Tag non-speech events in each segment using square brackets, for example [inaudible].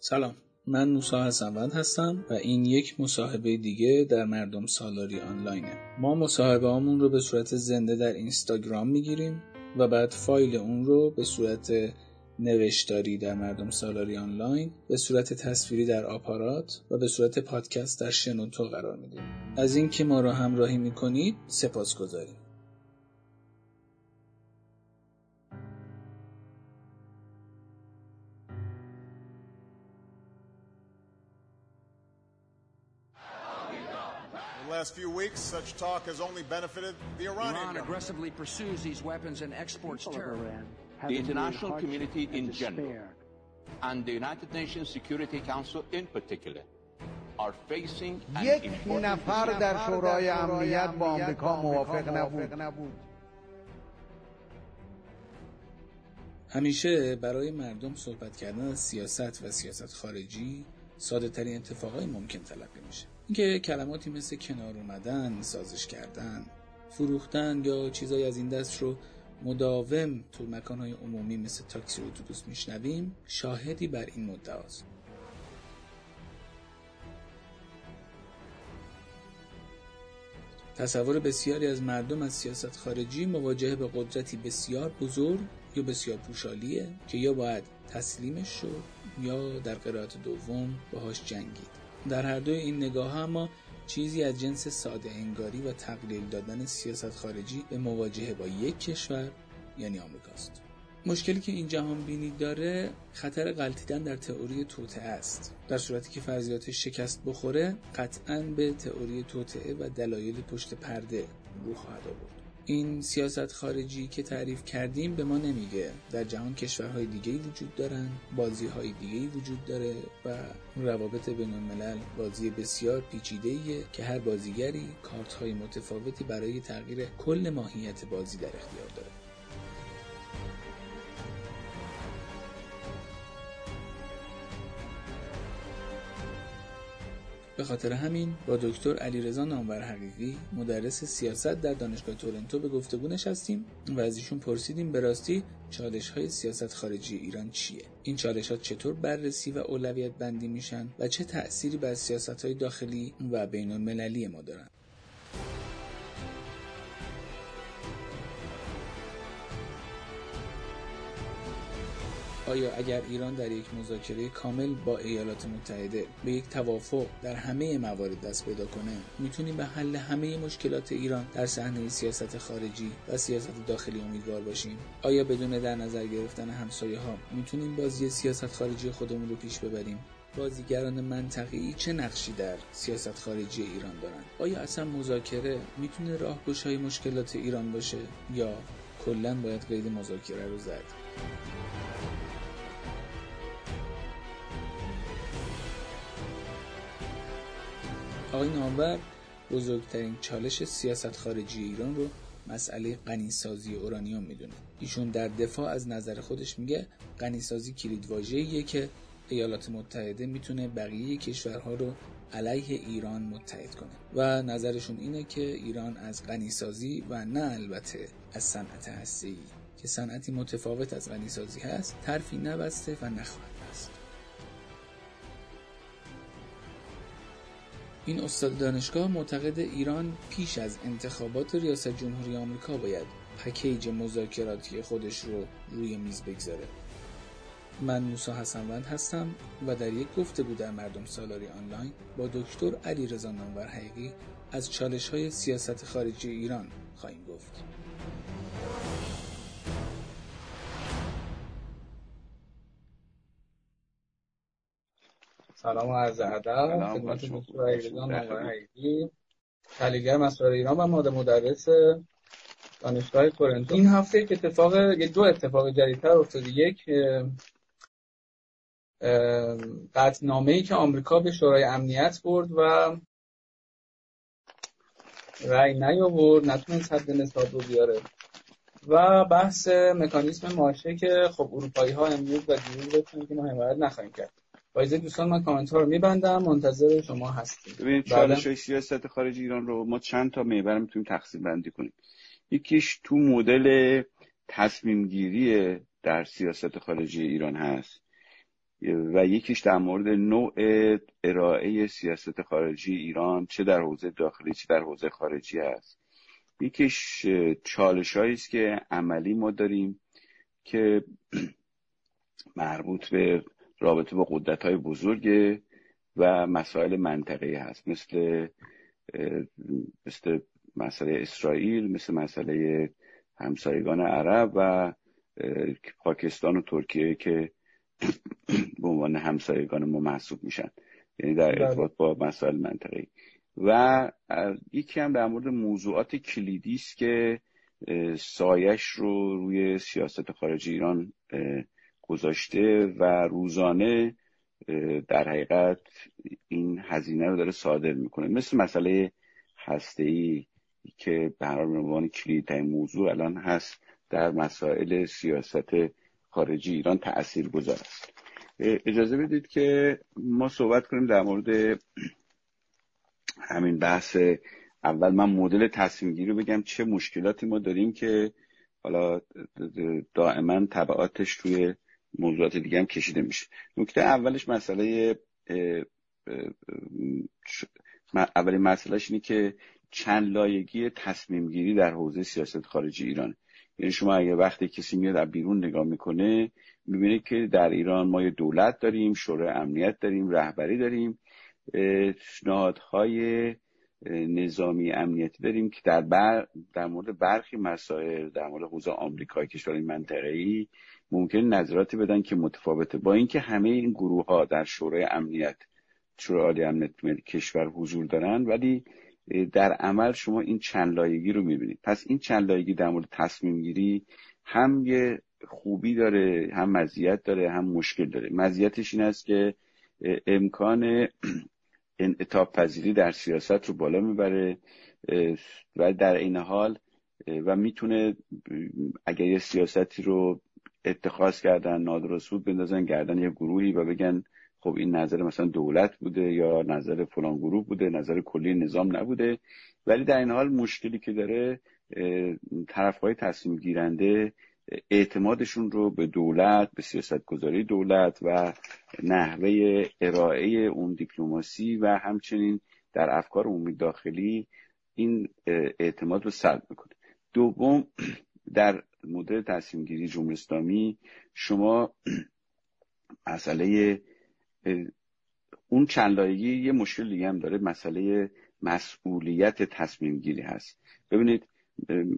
سلام. من موسا حسنوند هستم و این یک مصاحبه دیگه در مردم سالاری آنلاینه. ما مصاحبه همون رو به صورت زنده در اینستاگرام می‌گیریم و بعد فایل اون رو به صورت نوشتاری در مردم سالاری آنلاین به صورت تصویری در آپارات و به صورت پادکست در شنوتو قرار میدیم. از اینکه ما را همراهی می‌کنید سپاس گذاریم last few weeks, such talk has only benefited the Iranian Iran government. aggressively pursues these weapons and exports terror. the international community in general and the United Nations Security Council in particular are facing an یک important نفر در شورای امنیت با آمریکا موافق نبود همیشه برای مردم صحبت کردن از سیاست و سیاست خارجی ساده ترین اتفاقای ممکن تلقی میشه اینکه کلماتی مثل کنار اومدن، سازش کردن، فروختن یا چیزایی از این دست رو مداوم تو مکانهای عمومی مثل تاکسی و اتوبوس میشنویم شاهدی بر این مدعاست. تصور بسیاری از مردم از سیاست خارجی مواجهه به قدرتی بسیار بزرگ یا بسیار پوشالیه که یا باید تسلیمش شد یا در قرائت دوم باهاش جنگید. در هر دوی این نگاه اما چیزی از جنس ساده انگاری و تقلیل دادن سیاست خارجی به مواجهه با یک کشور یعنی آمریکاست مشکلی که این جهان بینی داره خطر غلطیدن در تئوری توطعه است. در صورتی که فرضیاتش شکست بخوره قطعا به تئوری توطعه و دلایل پشت پرده رو خواهد آورد. این سیاست خارجی که تعریف کردیم به ما نمیگه. در جهان کشورهای دیگه وجود دارن بازی های دیگه وجود داره و روابط بین الملل بازی بسیار پیچیده که هر بازیگری کارت های متفاوتی برای تغییر کل ماهیت بازی در اختیار داره. به خاطر همین با دکتر علیرضا نامور حقیقی مدرس سیاست در دانشگاه تورنتو به گفتگو نشستیم و از ایشون پرسیدیم به راستی چالش های سیاست خارجی ایران چیه؟ این چالش ها چطور بررسی و اولویت بندی میشن و چه تأثیری بر سیاست های داخلی و بین المللی ما دارن؟ آیا اگر ایران در یک مذاکره کامل با ایالات متحده به یک توافق در همه موارد دست پیدا کنه می‌تونیم به حل همه مشکلات ایران در صحنه سیاست خارجی و سیاست داخلی امیدوار باشیم؟ آیا بدون در نظر گرفتن همسایه ها می‌تونیم بازی سیاست خارجی خودمون رو پیش ببریم؟ بازیگران منطقه‌ای چه نقشی در سیاست خارجی ایران دارند آیا اصلا مذاکره می‌تونه راهگشای مشکلات ایران باشه یا کلا باید قید مذاکره رو زد؟ آقای نامور بزرگترین چالش سیاست خارجی ایران رو مسئله غنیسازی اورانیوم می‌دونه. ایشون در دفاع از نظر خودش میگه غنیسازی کلیدواژه‌ایه که ایالات متحده می‌تونه بقیه کشورها رو علیه ایران متحد کنه. و نظرشون اینه که ایران از غنیسازی و نه البته از صنعت هسته‌ای. که صنعتی متفاوت از غنیسازی هست ترفی نبسته و نخواهد. این استاد دانشگاه معتقد ایران پیش از انتخابات ریاست جمهوری آمریکا باید پکیج مذاکراتی خودش رو روی میز بگذاره من موسا حسنوند هستم و در یک گفتگو در مردم سالاری آنلاین با دکتر علی رضا نامور حقیقی از چالش های سیاست خارجی ایران خواهیم گفت. سلام و عرض ادب. خدمت دکتر نامور حقیقی تحلیلگر مسائل ایران و ماده مدرس دانشگاه تورنتو. این هفته که اتفاق دو اتفاق جدیدتر افتاده. یک قطعنامه ای که آمریکا به شورای امنیت برد و رأی نیاورد. نتونست حد نصاب رو بیاره. و بحث مکانیسم ماشه که خب اروپایی ها امروز و دیروز گفتن که ما حمایت نخواهیم کرد. با دوستان من کامنت ها رو میبندم. منتظر شما هستیم. ببینید چالش های سیاست خارجی ایران رو ما چند تا محور می‌تونیم تقسیم بندی کنیم. یکیش تو مدل تصمیم گیری در سیاست خارجی ایران هست و یکیش در مورد نوع ارائه سیاست خارجی ایران چه در حوزه داخلی چه در حوزه خارجی هست. یکیش چالش است که عملی ما داریم که مربوط به رابطه با قدرت های بزرگ و مسائل منطقه هست. مثل مثل مسئله اسرائیل مثل مسئله همسایگان عرب و پاکستان و ترکیه که [clears throat] به عنوان همسایگان ما محسوب میشن. یعنی در بله. ارتباط با مسائل منطقه و یکی هم در مورد موضوعات کلیدی است که سایش رو روی سیاست خارجی ایران گذاشته و روزانه در حقیقت این هزینه رو داره صادر می‌کنه. مثل مسئله هسته ای که به هر عنوان کلیدترین موضوع الان هست در مسائل سیاست خارجی. ایران تأثیر گذار است اجازه بدید که ما صحبت کنیم در مورد همین بحث. اول من مدل تصمیم گیری بگم. چه مشکلاتی ما داریم که حالا دائما طبعاتش توی موضوعات دیگه هم کشیده میشه. نکته اولش مسئله اولین مسئلهش اینه که چند لایگی تصمیم گیری در حوزه سیاست خارجی ایران یعنی شما اگه وقتی کسی میاد از بیرون نگاه می‌کنه می‌بینه که در ایران ما یه دولت داریم شورای امنیت داریم رهبری داریم نهادهای نظامی امنیتی داریم که در, بر در مورد برخی مسائل در مورد حوزه آمریکا کشور منطقه ای ممکن نظراتی بدن که متفاوته. با اینکه همه این گروه ها در شورای امنیت شورای عالی امنیت کشور حضور دارن ولی در عمل شما این چند لایگی رو می‌بینید. پس این چند لایگی در مورد تصمیم گیری هم یه خوبی داره هم مزیت داره هم مشکل داره. مزیتش این است که امکان انعطاف پذیری در سیاست رو بالا می‌بره و در این حال و می‌تونه اگر یه سیاستی رو اتخاذ کردن نادرست بود بندازن گردن یه گروهی و بگن خب این نظر مثلا دولت بوده یا نظر فلان گروه بوده نظر کلی نظام نبوده. ولی در این حال مشکلی که داره طرفهای تصمیم گیرنده اعتمادشون رو به دولت به سیاست گذاری دولت و نحوه ارائه اون دیپلماسی و همچنین در افکار عمومی داخلی این اعتماد رو سلب می‌کنه. دوم در مدل تصمیم گیری جمهوری اسلامی شما مسئله اون چند یه مشکل دیگه هم داره مسئله مسئولیت تصمیم گیری هست. ببینید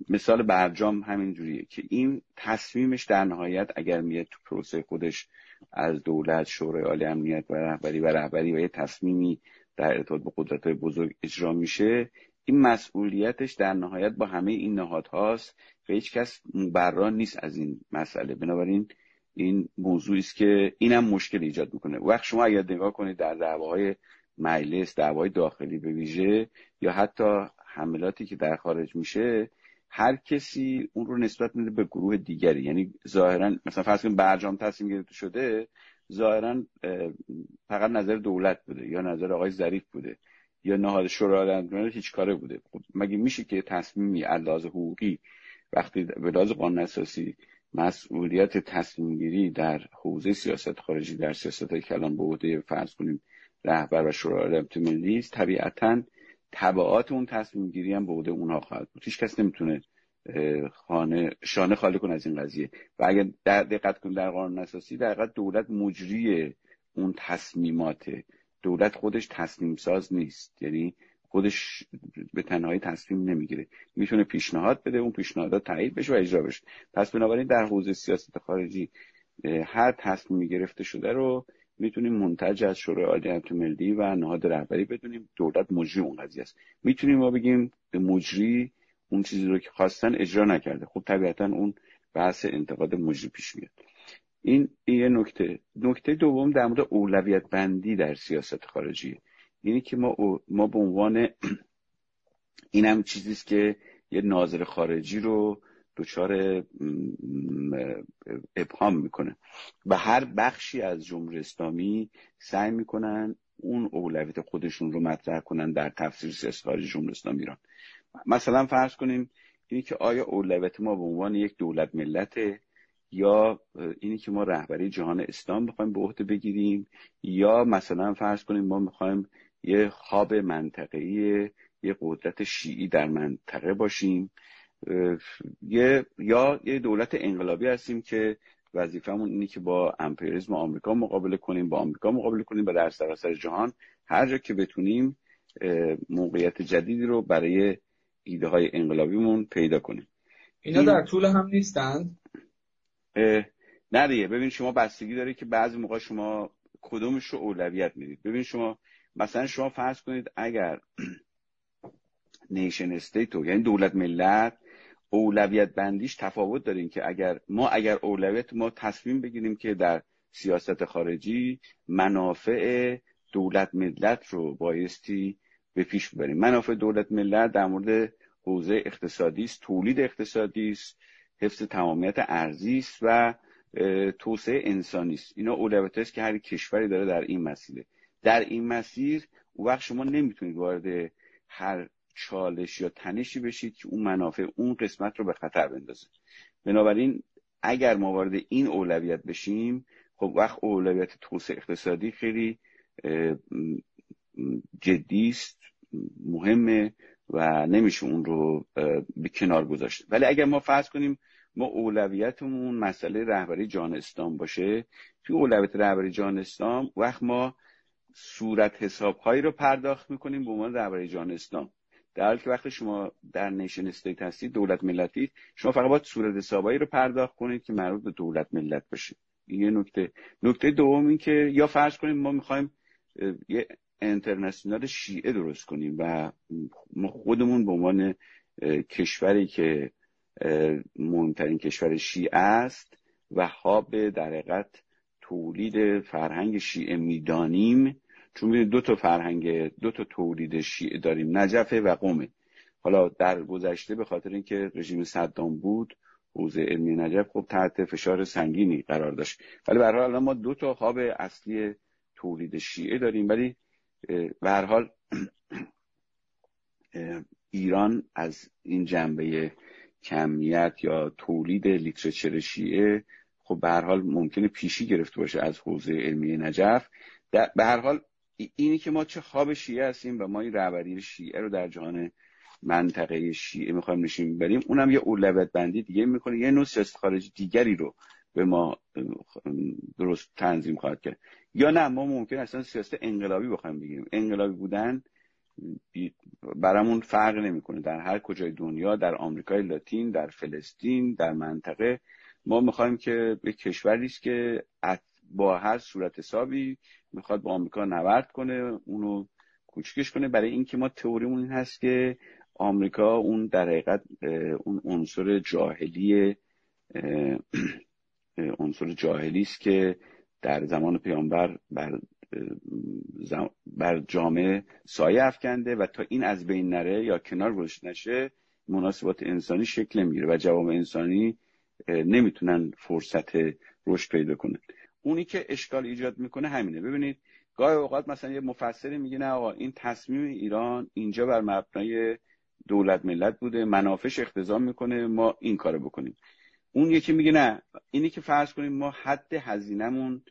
مثال برجام همین جوریه که این تصمیمش در نهایت اگر میاد تو پروسه خودش از دولت شورای عالی امنیت و رهبری و رهبری و یه تصمیمی در ارتباط با قدرت بزرگ اجرا میشه این مسئولیتش در نهایت با همه این نهادهاست و هیچ کس مبران نیست از این مسئله. بنابراین این موضوعی است که اینم مشکل ایجاد می‌کنه. وقت شما اگر نگاه کنید در دعواهای مجلس دعوای داخلی به ویژه یا حتی حملاتی که در خارج میشه هر کسی اون رو نسبت میده به گروه دیگری. یعنی ظاهرا مثلا فرض کنید برجام تصمیم گرفته شده ظاهرا فقط نظر دولت بوده یا نظر آقای ظریف بوده یا نهاد شورای هیچ کاره بوده. خب مگه میشه که تصمیمی علاوه حقوقی وقتی به لحاظ قانون اساسی مسئولیت تصمیم گیری در حوزه سیاست خارجی در سیاست کلان به عهده فرض کنیم رهبر و شورای امنیت ملی است طبیعتا تبعات اون تصمیم گیری هم به عهده اونها خواهد بود. هیچ کس نمی‌تونه خانه شانه خالی کنه از این قضیه. و اگر در دقت کنیم در قانون اساسی در حقیقت دولت مجری اون تصمیمات دولت خودش تصمیم ساز نیست. یعنی خودش به تنهایی تصمیم نمی‌گیره. می‌تونه پیشنهاد بده اون پیشنهادات تایید بشه و اجرا بشه. پس بنابراین در حوزه سیاست خارجی هر تصمیمی گرفته شده رو می‌تونیم منتج از شورای عالی ملی و نهاد رهبری بدونیم. دولت مجری اون قضیه است. می‌تونیم ما بگیم مجری اون چیزی رو که خواستن اجرا نکرده. خب طبیعتا اون بحث انتقاد مجری پیش میاد. این یه نکته. نکته دوم در مورد اولویت بندی در سیاست خارجی. اینی که ما ما به عنوان [clears throat] این هم چیزیست که یه ناظر خارجی رو دچار ابهام می‌کنه. و هر بخشی از جمهوری اسلامی سعی می‌کنن اون اولویت خودشون رو مطرح کنن در تفسیر سیاست خارجی جمهوری اسلامی ایران مثلا فرض کنیم اینی که آیا اولویت ما به عنوان یک دولت ملته یا اینی که ما رهبری جهان اسلام بخوایم به عهده بگیریم یا مثلا فرض کنیم ما می‌خوایم یه خواب منطقه‌ای یه قدرت شیعی در منطقه باشیم. یه یا یه دولت انقلابی هستیم که وظیفمون اینه که با امپریالیسم آمریکا مقابله کنیم با آمریکا مقابله کنیم و در سراسر جهان هر جا که بتونیم موقعیت جدیدی رو برای ایده های انقلابیمون پیدا کنیم. اینا در طول هم نیستند نه دیگه. ببین شما بستگی داره که بعضی موقع شما کدومش رو اولویت می‌دید. ببین شما مثلا شما فرض کنید اگر نیشن استیتو یعنی دولت ملت اولویت بندیش تفاوت داریم که اگر ما اگر اولویت ما تصمیم بگیریم که در سیاست خارجی منافع دولت ملت رو بایستی به پیش ببریم. منافع دولت ملت در مورد حوزه اقتصادی است تولید اقتصادی است حفظ تمامیت ارزی است و توسعه انسانی است. اینا اولویت است که هر کشوری داره در این مسیر. در این مسیر او وقت شما نمی‌تونید وارد هر چالش یا تنشی بشید که اون منافع اون قسمت رو به خطر بندازه. بنابراین اگر ما وارد این اولویت بشیم خب وقت اولویت توسعه اقتصادی خیلی جدی است مهمه و نمیشه اون رو به کنار گذاشت. ولی اگر ما فرض کنیم ما اولویتمون مسئله رهبری جان اسلام باشه توی اولویت رهبری جان اسلام وقت ما صورت حسابهایی رو پرداخت می‌کنیم به عنوان رهبری جان اسلام. در حالی که وقتی شما در نیشن استیت هستید دولت ملتی شما فقط باید صورت حسابایی رو پرداخت کنید که مربوط به دولت ملت باشه. این یه نکته. نکته دوم این که یا فرض کنیم ما می‌خوایم یه انترنشنال شیعه درست کنیم و ما خودمون به عنوان کشوری که مهمترین کشور شیعه است و حاب در حقیقت تولید فرهنگ شیعه می‌دانیم. چون دو تا فرهنگ دو تا تولید شیعه داریم نجفه و قومه. حالا در گذشته به خاطر اینکه رژیم صدام بود حوزه علمی نجف خب تحت فشار سنگینی قرار داشت. ولی به حال ما دو تا خواب اصلی تولید شیعه داریم. ولی به حال ایران از این جنبه کمیت یا تولید لیترچر شیعه خب به هر حال ممکنه پیشی گرفته باشه از حوزه علمی نجف. به هر حال اینی که ما چه خواب شیعه هستیم و ما این رهبری شیعه رو در جهان منطقه شیعه می‌خوایم نشیم بریم اونم یه اولویت بندی دیگه می‌کنه یه نوع سیاست خارجی دیگری رو به ما درست تنظیم خواهد کرد. یا نه ما ممکن اصلا سیاست انقلابی بخوایم بگیریم. انقلابی بودن برامون فرق نمی‌کنه. در هر کجای دنیا در آمریکای لاتین در فلسطین در منطقه ما می‌خوایم که به کشوری است که با هر صورت حسابی می‌خواد با آمریکا نبرد کنه اونو کوچکش کنه. برای اینکه ما تئوریمون این هست که آمریکا اون در حقیقت اون عنصر جاهلی عنصر جاهلی است که در زمان پیامبر بر بر جامعه سایه افکنده و تا این از بین نره یا کنار گذاشته نشه مناسبات انسانی شکل نمی‌گیره و جوامع انسانی نمی‌تونن فرصت رشد پیدا کنن. اونی که اشکال ایجاد می‌کنه همینه. ببینید گاهی اوقات مثلا یه مفسری میگه نه آقا این تصمیم ایران اینجا بر مبنای دولت ملت بوده منافش اختزام می‌کنه ما این کارو بکنیم. اون یکی میگه نه اینی که فرض کنیم ما حد هزینهمون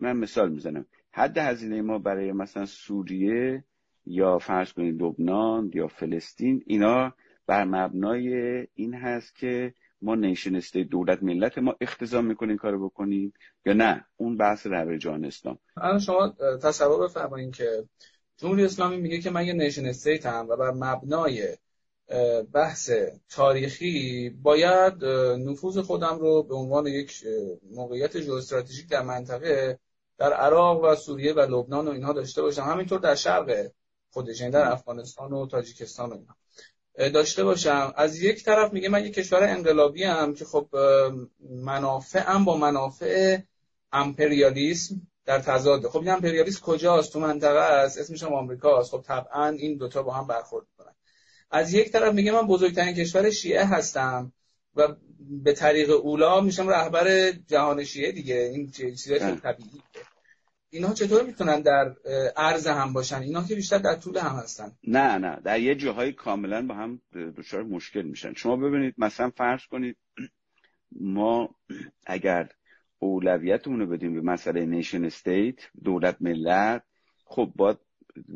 من مثال می‌زنم. حد هزینه ما برای مثلا سوریه یا فرض کنید لبنان یا فلسطین اینا بر مبنای این هست که ما nation state دولت ملت ما اختزام می‌کنیم کارو بکنیم یا نه؟ اون بحث رهبر جهان اسلام. الان شما تصور بفرمایید که جمهوری اسلامی میگه که من یه nation state ام و بر مبنای بحث تاریخی باید نفوذ خودم رو به عنوان یک موقعیت ژئواستراتژیک در منطقه در عراق و سوریه و لبنان و اینها داشته باشم. همینطور در شرق خودش یعنی در افغانستان و تاجیکستان و اینها داشته باشم. از یک طرف میگه من یک کشور انقلابی هم که خب منافعم با منافع امپریالیسم در تضاد خب این امپریالیسم کجاست؟ تو منطقه است. اسمش هم آمریکاست. خب طبعا این دوتا با هم برخورد می‌کنن. از یک طرف میگه من بزرگترین کشور شیعه هستم و به طریق اولا میشم رهبر جهان شیعه دیگه. این چیزای طبیعیه اینا چطور می‌تونن در عرض هم باشن؟ اینا که بیشتر در طول هم هستن. نه نه در یه جاهای کاملا با هم دچار مشکل میشن. شما ببینید مثلا فرض کنید ما اگر اولویتمون رو بدیم به مسئله نیشن استیت دولت ملت خب با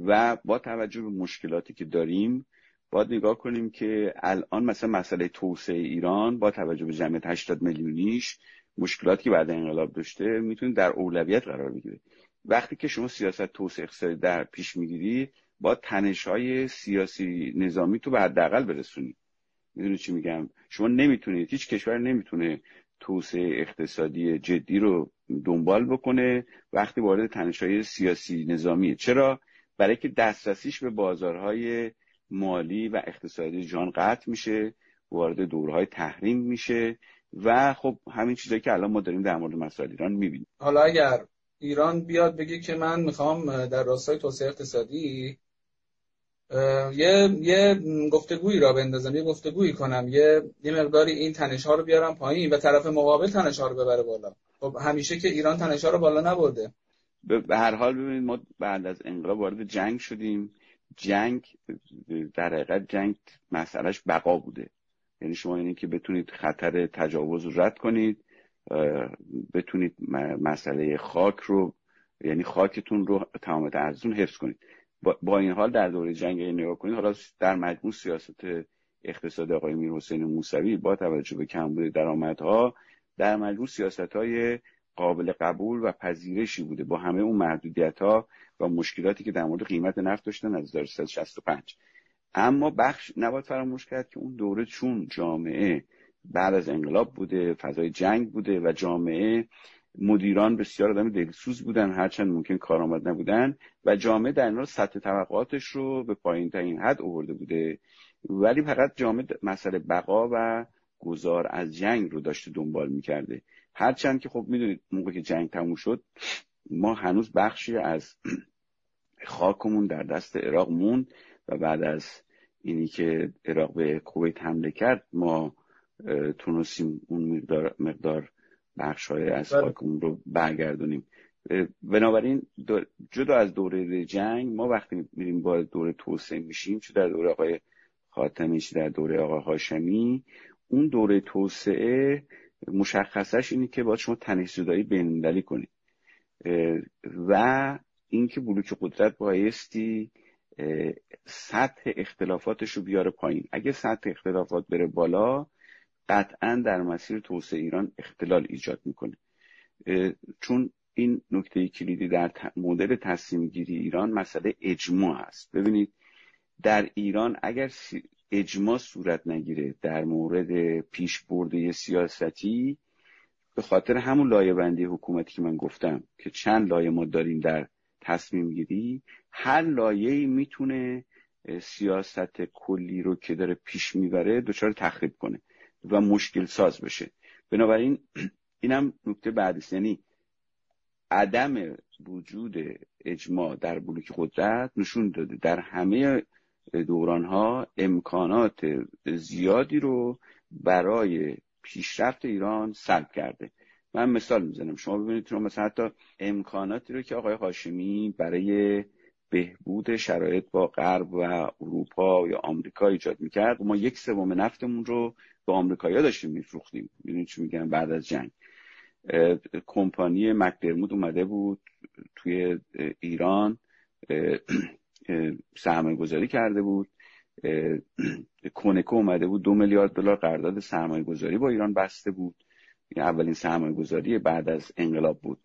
و با توجه به مشکلاتی که داریم باید نگاه کنیم که الان مثلا مسئله توسعه ایران با توجه به جمعیت 80 میلیونیش مشکلاتی که بعد انقلاب داشته می‌تونه در اولویت قرار بگیره. وقتی که شما سیاست توسعه اقتصادی در پیش می‌گیری با تنش های سیاسی نظامی تو به حداقل برسونی. می‌دونی چی میگم؟ شما نمی‌تونید هیچ کشور نمی‌تونه توسعه اقتصادی جدی رو دنبال بکنه وقتی وارد تنش های سیاسی نظامیه. چرا؟ برای که دسترسیش به بازارهای مالی و اقتصادی جان قطع میشه وارد دورهای تحریم میشه و خب همین چیزایی که الان ما داریم در مورد مسائل ایران می‌بینیم. حالا اگر ایران بیاد بگه که من می‌خوام در راستای توسعه اقتصادی یه یه گفتگویی را بندازم یه گفتگویی کنم یه یه مقداری این تنش ها رو بیارم پایین و طرف مقابل تنش ها رو ببره بالا. خب همیشه که ایران تنش ها رو بالا نبرده. به هر حال ببینید ما بعد از انقلاب وارد جنگ شدیم. جنگ در حقیقت جنگ مسئلهش بقا بوده. یعنی شما یعنی که بتونید خطر تجاوز رو رد کنید. بتونید مسئله خاک رو یعنی خاکتون رو تمام ارزون حفظ کنید. با این حال در دوره جنگ نگاه کنید حالا در مجموع سیاست اقتصاد آقای میر حسین موسوی با توجه به کمبود درآمدها در مجموع سیاست های قابل قبول و پذیرشی بوده با همه اون محدودیت ها و مشکلاتی که در مورد قیمت نفت داشتن از 1365 اما بخش نباید فراموش کرد که اون دوره چون جامعه بعد از انقلاب بوده فضای جنگ بوده و جامعه مدیران بسیار آدم دلسوز بودن هرچند ممکن کارآمد نبودن و جامعه در این سطح طبقاتش رو به پایین ترین حد آورده بوده. ولی فقط جامعه مسئله بقا و گذار از جنگ رو داشته دنبال می‌کرده. هرچند که خب می‌دونید موقع که جنگ تموم شد ما هنوز بخشی از [clears throat] خاکمون در دست عراق موند و بعد از اینی که عراق به کویت حمله کرد ما تونستیم اون مقدار, مقدار بخش های از بله. خاکمون رو برگردونیم. بنابراین جدا از دوره جنگ ما وقتی میریم با دوره توسعه میشیم چه در دوره آقای خاتمی چه در دوره آقای هاشمی اون دوره توسعه مشخصش اینه که باید شما تنش زدایی بینالمللی کنید. و اینکه بلوک قدرت بایستی سطح اختلافاتش رو بیاره پایین. اگه سطح اختلافات بره بالا قطعا در مسیر توسعه ایران اختلال ایجاد می‌کنه. چون این نکته کلیدی در مدل تصمیم گیری ایران مسئله اجماع است. ببینید در ایران اگر اجماع صورت نگیره در مورد پیش برده سیاستی به خاطر همون لایه بندی حکومتی که من گفتم که چند لایه ما داریم در تصمیم گیری هر لایه می‌تونه سیاست کلی رو که داره پیش می‌بره دچار تخریب کنه. و مشکل ساز بشه. بنابراین اینم نکته بعدی یعنی عدم وجود اجماع در بلوک قدرت نشون داده. در همه دوران ها امکانات زیادی رو برای پیشرفت ایران سلب کرده. من مثال می‌زنم. شما ببینید شما مثلا حتی امکاناتی رو که آقای هاشمی برای بهبود شرایط با غرب و اروپا یا آمریکا ایجاد می‌کرد ما یک سوم نفتمون رو به آمریکایی‌ها داشتیم میفروختیم. می‌دونید چی میگن بعد از جنگ. کمپانی مکدرمود اومده بود توی ایران سرمایه گذاری کرده بود. کونکو اومده بود دو میلیارد دلار قرارداد سرمایه گذاری با ایران بسته بود. این اولین سرمایه گذاری بعد از انقلاب بود.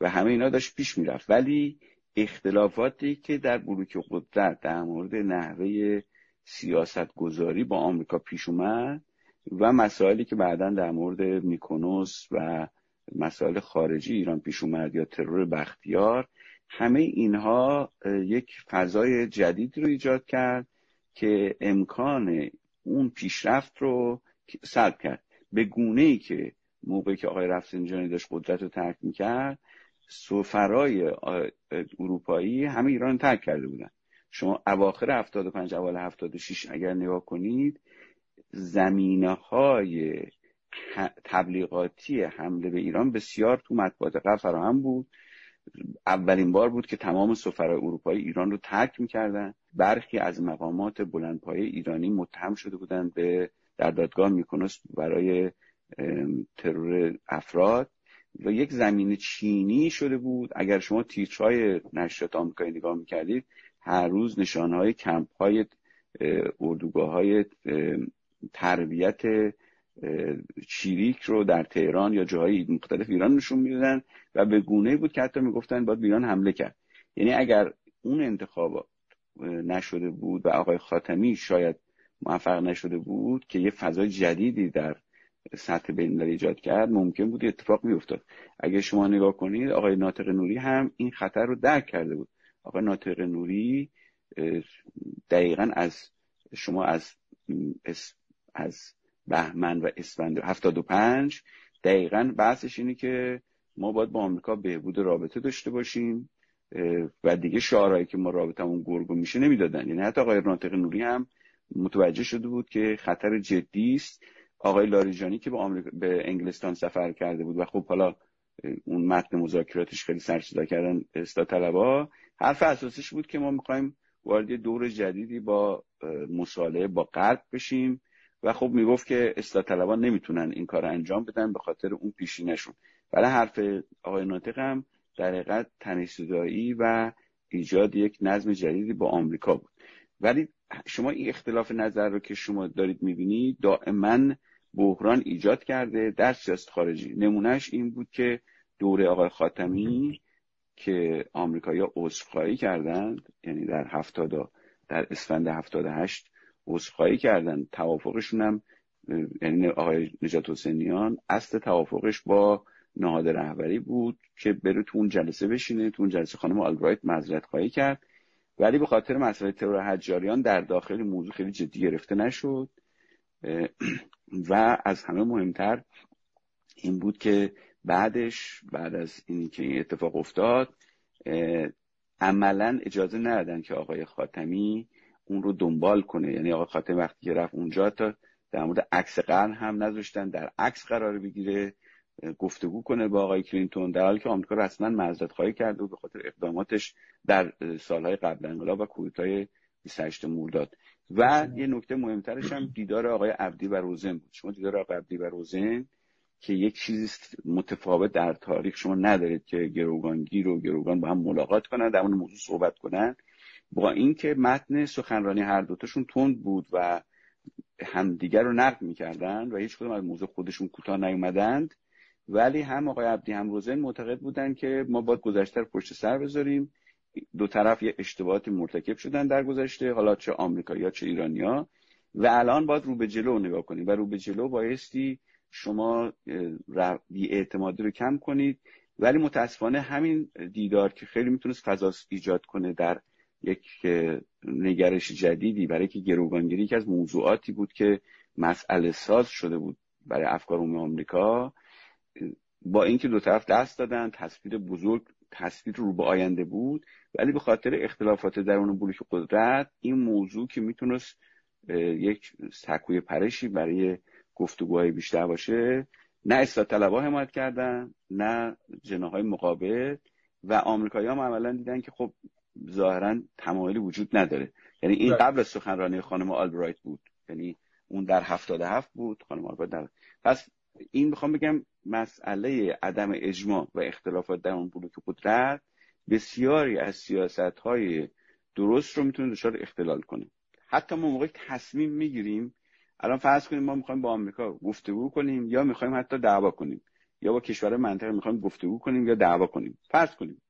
و همه اینا داشت پیش می‌رفت. ولی اختلافاتی که در بلوک قدرت در مورد نحوه سیاست گذاری با آمریکا پیش اومد و مسائلی که بعدا در مورد میکونوس و مسائل خارجی ایران پیش اومد یا ترور بختیار همه اینها یک فضای جدید رو ایجاد کرد که امکان اون پیشرفت رو سلب کرد. به گونه ای که موقعی که آقای رفسنجانی داشت قدرت رو ترک می‌کرد سفرای اروپایی همه ایران ترک کرده بودن. شما اواخر 75 اول 76 اگر نگاه کنید زمینه های تبلیغاتی حمله به ایران بسیار تو مطبوعات قبل فراهم بود. اولین بار بود که تمام سفرهای اروپایی ایران رو ترک می‌کردن. برخی از مقامات بلندپایه ایرانی متهم شده بودند به در دادگاه میکنست برای ترور افراد و یک زمین چینی شده بود. اگر شما تیترهای نشریات آمریکایی نگاه می‌کردید هر روز نشانهای کمپ های اردوگاه های تربیت چیریک رو در تهران یا جاهای مختلف ایران نشون می‌دادن و به گونه بود که حتی می‌گفتن باید ایران حمله کرد. یعنی اگر اون انتخابات نشده بود و آقای خاتمی شاید موفق نشده بود که یه فضای جدیدی در سطح بین ایجاد کرد ممکن بود اتفاق میافتاد اگه شما نگاه کنید آقای ناطق نوری هم این خطر رو درک کرده بود. آقای ناطق نوری دقیقا از شما از از بهمن و اسفند 75 دقیقا بحثش اینه که ما باید با آمریکا بهبود رابطه داشته باشیم و دیگه شعارهایی که ما رابطمون گرگو میشه نمی‌دادن. یعنی حتی آقای ناطق نوری هم متوجه شده بود که خطر جدی است. آقای لاریجانی که به, آمریکا، به انگلستان سفر کرده بود و خب حالا اون متن مذاکراتش خیلی سرصدا کردن استا طلبا. حرف اساسیش بود که ما می‌خوایم وارد دور جدیدی با مصالحه با غرب بشیم. و خب می‌گفت که اصلاح طلبان نمی‌تونن این کار انجام بدن به خاطر اون پیشینشون ولی حرف آقای ناطق هم در حقیقت تنیسودایی و ایجاد یک نظم جدیدی با آمریکا بود. ولی شما این اختلاف نظر رو که شما دارید می‌بینید دائما بحران ایجاد کرده در سیاست خارجی. نمونهش این بود که دوره آقای خاتمی که آمریکایی‌ها عذرخواهی کردند یعنی در هفتادا در اسفند هفتاد هشت عذرخواهی کردن. توافقشون هم یعنی آقای نجات حسینیان اصل توافقش با نهاد رهبری بود که بره تو اون جلسه بشینه تو اون جلسه خانم آلبرایت معذرت خواهی کرد. ولی به خاطر مسئله ترور حجاریان در داخل موضوع خیلی جدی گرفته نشد. و از همه مهمتر این بود که بعدش بعد از اینی که این اتفاق افتاد عملا اجازه ندادن که آقای خاتمی اون رو دنبال کنه. یعنی آقای خاتمی وقتی که رفت اونجا تا در مورد عکس قرن هم نذاشتن در عکس قرار بگیره گفتگو کنه با آقای کلینتون در حالی که آمریکا رسما معذرت خواهی کرده و به خاطر اقداماتش در سالهای قبل انقلاب و کودتای 28 مرداد. و یه نکته مهمترش هم دیدار آقای عبدی و روزن بود. شما دیدار آقای عبدی و روزن که یک چیزی متفاوت در تاریخ شما ندارید که گروگانگیر و گروگان با هم ملاقات کنن در اون موضوع صحبت کنن. با اینکه متن سخنرانی هر دوتاشون تند بود و همدیگر رو نقد می‌کردن و هیچ کدوم از موضوع خودشون کوتاه نیومدند ولی هم آقای عبدی هم روزن معتقد بودن که ما باید گذشته رو پشت سر بذاریم. دو طرف یه اشتباهاتی مرتکب شدن در گذشته حالا چه آمریکایی‌ها چه ایرانیا و الان باید رو به جلو نگاه کنیم و رو به جلو بایستی شما اعتمادی رو کم کنید. ولی متاسفانه همین دیدار که خیلی می‌تونست فضا ایجاد کنه در یک نگرش جدیدی برای که گروگانگیری که از موضوعاتی بود که مسئله ساز شده بود برای افکار عمومی آمریکا. با اینکه دو طرف دست دادن تصویر بزرگ تصویر رو به آینده بود ولی به خاطر اختلافات درون بلوک قدرت این موضوع که می‌تونست یک سکوی پرشی برای گفتگوهای بیشتر باشه نه اصلاح طلبا حمایت کردن نه جناهای مقابل و آمریکایی هم عملا دیدن که خب ظاهرا تمایلی وجود نداره. یعنی این بله. قبل از سخنرانی خانم آلبرایت بود. یعنی اون در هفتاد هفت بود خانم آلبرایت در پس این می‌خوام بگم مسئله عدم اجماع و اختلافات در اون بلوک قدرت بسیاری از سیاست های درست رو می‌تونه دچار اختلال کنه حتی ما موقع تصمیم می‌گیریم الان فرض کنیم ما می‌خوایم با آمریکا گفتگو کنیم یا می‌خوایم حتی دعوا کنیم یا با کشور منطقه می‌خوایم گفتگو کنیم یا دعوا کنیم. فرض کنیم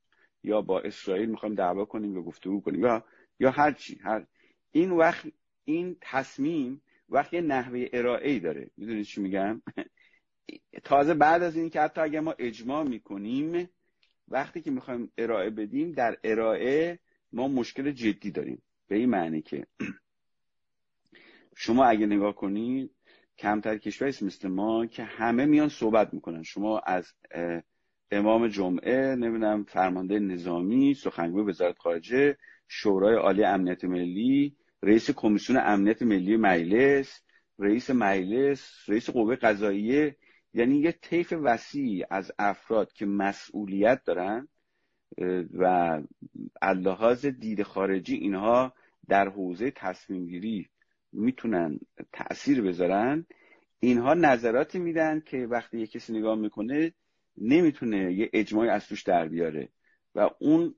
یا با اسرائیل می‌خوایم دعوا کنیم یا گفتگو کنیم. یا یا هر چی هر این وقت این تصمیم وقتی نحوه ارائه ای داره. می‌دونید چی میگم؟ [laughs] تازه بعد از این که حتی اگر ما اجماع می‌کنیم وقتی که می‌خوایم ارائه بدیم در ارائه ما مشکل جدی داریم. به این معنی که [clears throat] شما اگه نگاه کنید کمتر کشوری مثل ما که همه میان صحبت می‌کنن. شما از امام جمعه نمی‌دونم فرمانده نظامی سخنگوی وزارت خارجه شورای عالی امنیت ملی رئیس کمیسیون امنیت ملی مجلس رئیس مجلس رئیس قوه قضاییه یعنی یه طیف وسیعی از افراد که مسئولیت دارن و اللحاظ دید خارجی اینها در حوزه تصمیم گیری می‌تونن تأثیر بذارن. اینها نظراتی میدن که وقتی یه کسی نگاه می‌کنه نمی‌تونه یه اجماعی از توش در بیاره. و اون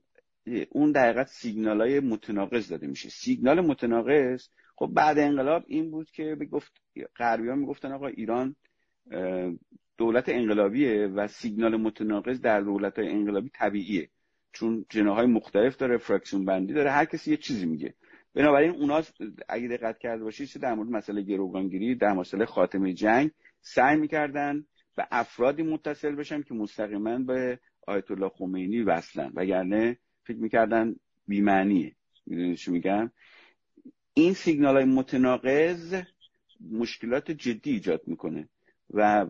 اون دقیقت سیگنال های متناقض داده میشه. سیگنال متناقض خب بعد انقلاب این بود که گفت غربی ها می‌گفتن آقا ایران دولت انقلابیه و سیگنال متناقض در دولت های انقلابی طبیعیه. چون جناهای مختلف داره فراکسیون بندی داره هر کسی یه چیزی میگه. بنابراین اونا اگه دقت کرده باشید در مورد مسئله گروگانگیری در مسئله خاتمه جنگ سعی می‌کردن به افرادی متصل بشن که مستقیما به آیت الله خمینی وصلن. وگرنه فکر می‌کردن بیمعنیه. می‌دونید چی میگم؟ این سیگنال های متناقض مشکلات جدی ایجاد می‌کنه. و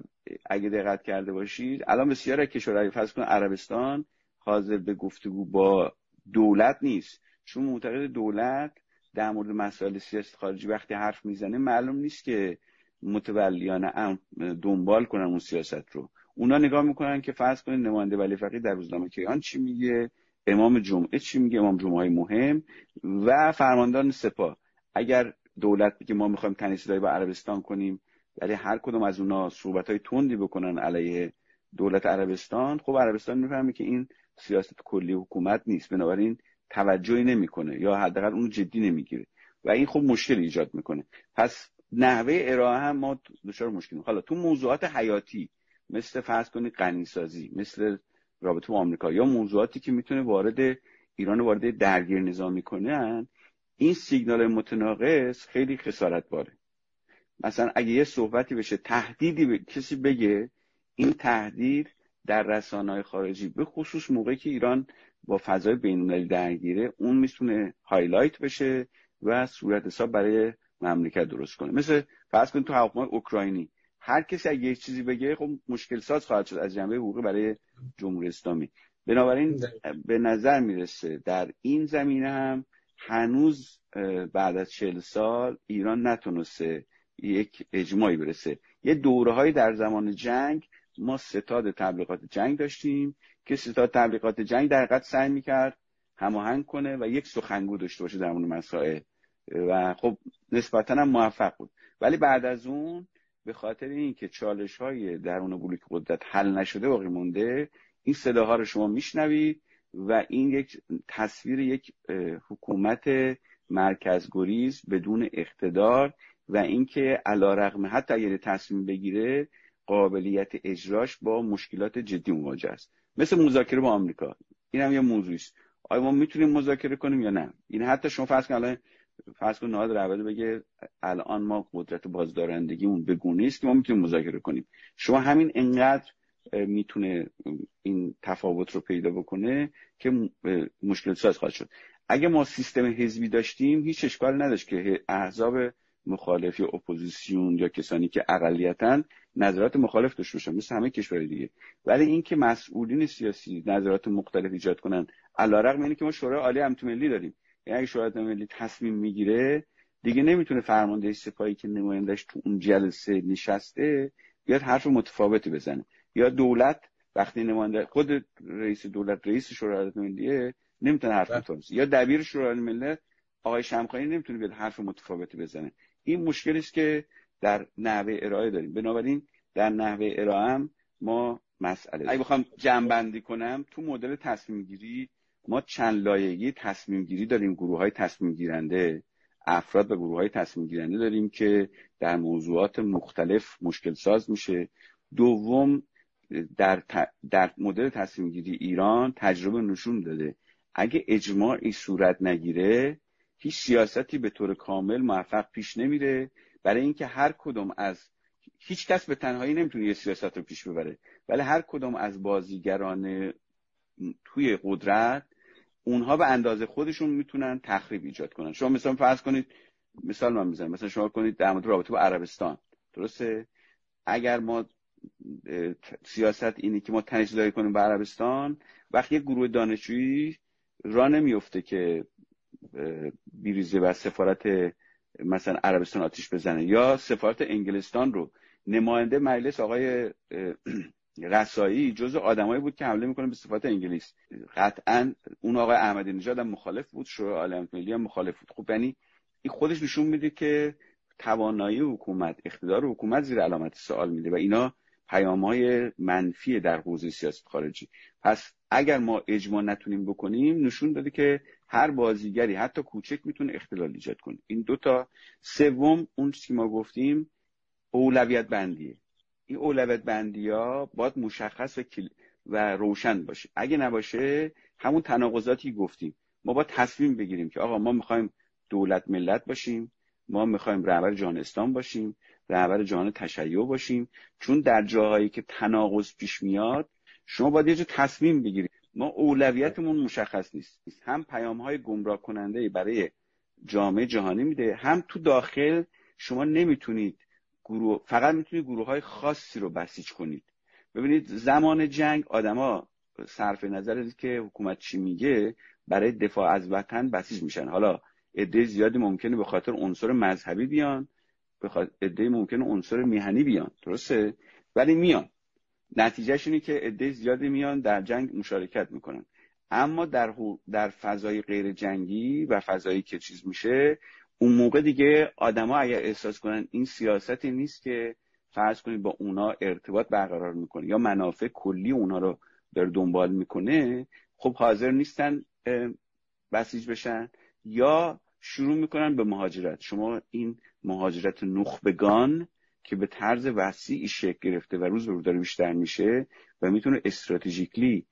اگه دقت کرده باشید الان بسیار از کشورهای فرض کن عربستان حاضر به گفتگو با دولت نیست. چون معتقد دولت در مورد مسائل سیاست خارجی وقتی حرف می‌زنه معلوم نیست که متولیان دنبال کنن اون سیاست رو. اونا نگاه می‌کنن که فرض کنید نماینده ولی فقیه در روزنامه کیان چی میگه امام جمعه چی میگه امام جمعه های مهم و فرماندار سپاه. اگر دولت بگه ما می‌خوایم تنیسیداری با عربستان کنیم ولی هر کدوم از اونا صحبت های تندی بکنن علیه دولت عربستان خب عربستان می‌فهمه که این سیاست کلی حکومت نیست. بنابراین توجهی نمی‌کنه یا حداقل اون جدی نمی‌گیره. و این خب مشکل ایجاد می‌کنه. پس نحوه ارائه هم ما دچار مشکل حالا تو موضوعات حیاتی مثل فرض کنید غنیسازی مثل رابطه با آمریکا یا موضوعاتی که می‌تونه وارد ایران وارد درگیر نظامی کنن این سیگنال متناقض خیلی خسارت باره. مثلا اگه یه صحبتی بشه تهدیدی به کسی بگه این تهدید در رسانه خارجی به خصوص موقعی که ایران با فضای بینالمللی درگیره اون می‌تونه هایلایت بشه و صورت حساب برای مملکت درست کنه. مثل فرض کنید تو هواپیمای اوکراینی. هر کسی اگه یک چیزی بگه خب مشکل ساز خواهد شد از جنبه حقوقی برای جمهوری اسلامی. بنابراین به نظر می‌رسه در این زمینه هم هنوز بعد از چهل سال ایران نتونسته یک اجماعی برسه. یه دوره در زمان جنگ ما ستاد تبلیغات جنگ داشتیم که ستاد تبلیغات جنگ در حقیقت سعی می‌کرد هماهنگ کنه و یک سخنگو داشته باشه در مورد مسائل و خب نسبتا هم موفق بود. ولی بعد از اون به خاطر اینکه چالش های درون بلوک قدرت حل نشده باقی مونده این صداها رو شما میشنوید و این یک تصویر یک حکومت مرکزگریز بدون اقتدار و اینکه علا رقم حتی اگر تصمیم بگیره قابلیت اجراش با مشکلات جدی مواجه است. مثل مذاکره با آمریکا. این هم یه موضوعی است. آیا ما می‌تونیم مذاکره کنیم یا نه؟ این حتی شما فرض کن الان فرض کن نهاد رهبری بگه الان ما قدرت بازدارندگیمون به گونه است که ما می‌تونیم مذاکره کنیم. شما همین انقدر می‌تونه این تفاوت رو پیدا بکنه که مشکل ساز خواهد شد. اگه ما سیستم حزبی داشتیم هیچ اشکال نداشت که احزاب مخالف یا اپوزیسیون یا کسانی که اقلیتن نظرات مخالف داشته باشن مثل همه کشور دیگه. ولی اینکه مسئولین سیاسی نظرات مختلف ایجاد کنن علیرغم اینه که ما شورای عالی ملی داریم. اگه شورای ملی تصمیم می‌گیره دیگه نمی‌تونه فرمانده سپاهی که نمایندش تو اون جلسه نشسته بیاد حرف متفاوتی بزنه. یا دولت وقتی نماینده خود رئیس دولت رئیس شورای ملیه نمی‌تونه حرف. متفاوتی یا دبیر شورای ملی آقای شمخانی نمی‌تونه بیاد حرف متفاوتی بزنه. این مشکلی است که در نحوه ارائه داریم. بنابراین در نحوه ارائه هم ما مسئله اگه بخوام جنبندی کنم تو مدل تصمیم گیری ما چند لایگی تصمیم گیری داریم گروه های تصمیم گیرنده افراد و گروه های تصمیم گیرنده داریم که در موضوعات مختلف مشکل ساز میشه. دوم در, در مدل تصمیم گیری ایران تجربه نشون داده. اگه اجماعی صورت نگیره هیچ سیاستی به طور کامل موفق پیش نمیره. برای اینکه هر کدوم از هیچ کس به تنهایی نمی‌تونه یه سیاست رو پیش ببره. ولی هر کدوم از بازیگران توی قدرت اونها به اندازه خودشون می‌تونن تخریب ایجاد کنن. شما مثلا فرض کنید مثال من می‌زنم. مثلا شما کنید در مورد رابطه با عربستان. درسته؟ اگر ما سیاست اینه که ما تنش کنیم به عربستان وقتی یه گروه دانشجویی را نمیفته که بیریزه و سفارت مثلا عربستان آتیش بزنه یا سفارت انگلستان رو نماینده مجلس آقای رسایی جز آدمایی بود که حمله می‌کنه به سفارت انگلیس. قطعا اون آقای احمدی نژاد هم مخالف بود شورای عالم ملی هم مخالف بود. خب یعنی این خودش نشون میده که توانایی حکومت اقتدار حکومت زیر علامت سوال میده و اینا پیام های منفی در حوزه سیاست خارجی. پس اگر ما اجماع نتونیم بکنیم نشون داده که هر بازیگری حتی کوچک می‌تونه اختلال ایجاد کنه. این دوتا سوم اون چیزی ما گفتیم اولویت بندیه. این اولویت بندی ها باید مشخص و, و روشن باشه. اگه نباشه همون تناقضاتی گفتیم. ما باید تصمیم بگیریم که آقا ما می‌خوایم دولت ملت باشیم ما می‌خوایم رهبر جان اسلام باشیم رهبر جان تشیع باشیم. چون در جاهایی که تناقض پیش میاد شما باید یه جا تصمیم بگیرید. ما اولویتمون مشخص نیست. هم پیام های گمراه کننده برای جامعه جهانی میده هم تو داخل شما نمی‌تونید گروه فقط می‌تونید گروه های خاصی رو بسیج کنید ببینید زمان جنگ آدما صرف نظر که حکومت چی میگه برای دفاع از وطن بسیج میشن. حالا عده زیادی ممکنه به خاطر عنصر مذهبی بیان به خاطر عده ممکنه عنصر میهنی بیان. درسته؟ ولی میان. نتیجهش اینه که عده زیادی میان در جنگ مشارکت می‌کنن. اما در, در فضای غیر جنگی و فضایی که چیز میشه اون موقع دیگه آدما اگر احساس کنن این سیاستی نیست که فرض کنید با اونا ارتباط برقرار می‌کنه یا منافع کلی اونا رو داره دنبال می‌کنه خب حاضر نیستن بسیج بشن یا شروع می‌کنن به مهاجرت. شما این مهاجرت نخبگان که به طرز وسیعی شکل گرفته و روز به روز داره بیشتر میشه و می‌تونه استراتژیکلی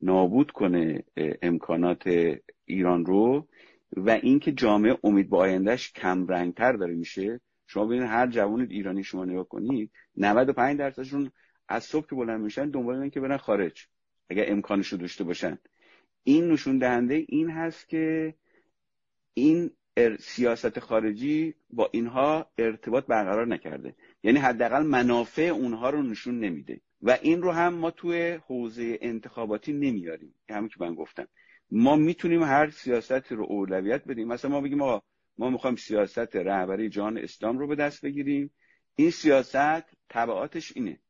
نابود کنه امکانات ایران رو و اینکه جامعه امید به آیندهش کم رنگتر داره میشه. شما ببینید هر جوان ایرانی شما نگاه کنید 95 درصدشون از صبح که بلند میشن دنبال اینن که برن خارج اگر امکانش رو داشته باشن. این نشون دهنده این هست که این سیاست خارجی با اینها ارتباط برقرار نکرده. یعنی حداقل منافع اونها رو نشون نمیده. و این رو هم ما توی حوزه انتخاباتی نمیاریم. همین که من گفتم. ما می‌تونیم هر سیاستی رو اولویت بدیم. مثلا ما بگیم آقا ما می‌خوایم سیاست رهبری جان اسلام رو به دست بگیریم. این سیاست تبعاتش اینه.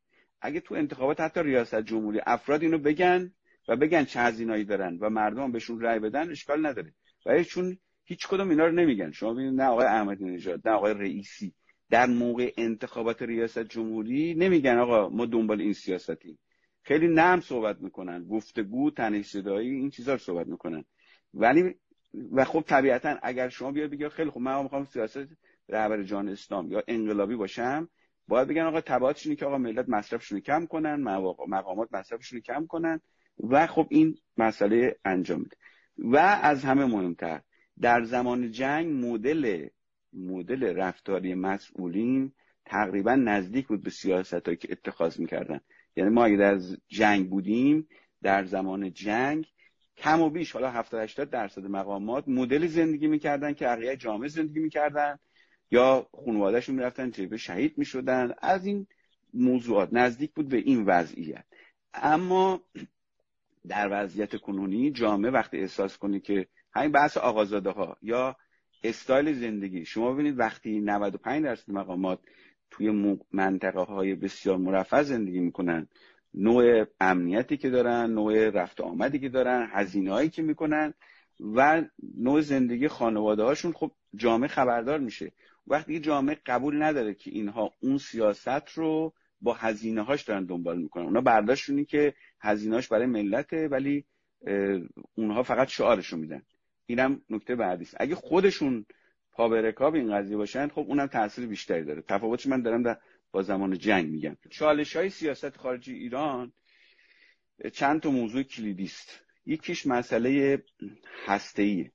اگه تو انتخابات حتی ریاست جمهوری افراد اینو بگن و بگن چه هزینه‌ای دارن و مردم بهشون رأی بدن اشکال نداره. ولی چون هیچ کدوم اینا رو نمیگن. شما ببینید نه آقای احمدی نژاد نه آقای رئیسی در موقع انتخابات ریاست جمهوری نمیگن آقا ما دنبال این سیاستیم. خیلی نرم صحبت می‌کنن. گفتگو تنش صدایی این چیزا رو صحبت می‌کنن. ولی و خب طبیعتا اگر شما بیاد بگید خیلی خب من می‌خوام سیاست رهبر جان اسلام یا انقلابی باشم باید بگن آقا تبعاتش اینه که آقا ملت مصرفشون کم کنن مقامات مصرفشون کم کنن و خب این مسئله انجام میده. و از همه مهمتر در زمان جنگ مدل مدل رفتاری مسئولین تقریبا نزدیک بود به سیاست که اتخاذ می‌کردن. یعنی ما اگه در جنگ بودیم در زمان جنگ کم و بیش حالا 70 80 درصد مقامات مدل زندگی می‌کردن که بقیه جامعه زندگی می‌کردن یا خانوادهشون می‌رفتن جبه شهید می‌شدن. از این موضوعات نزدیک بود به این وضعیت. اما در وضعیت کنونی جامعه وقتی احساس کنی که همین بحث آقازاده ها یا استایل زندگی شما ببینید وقتی 95 درصد مقامات توی منطقه های بسیار مرفع زندگی می‌کنن. نوع امنیتی که دارن نوع رفت آمدی که دارن هزینه هایی که می‌کنن و نوع زندگی خانواده هاشون خب جامعه خبردار میشه. وقتی جامعه قبول نداره که اینها اون سیاست رو با هزینه هاش دارن دنبال می‌کنن. اونا برداشتونی که هزینهاش برای ملته ولی اونها فقط شعارشون میدن. اینم نکته بعدی است. اگه خودشون پا به رکاب این قضیه باشن خب اونم تاثیر بیشتری داره. تفاوتش من دارم در با زمان جنگ میگم. چالش های سیاست خارجی ایران چند تا موضوع کلیدی است. یکیش مسئله هسته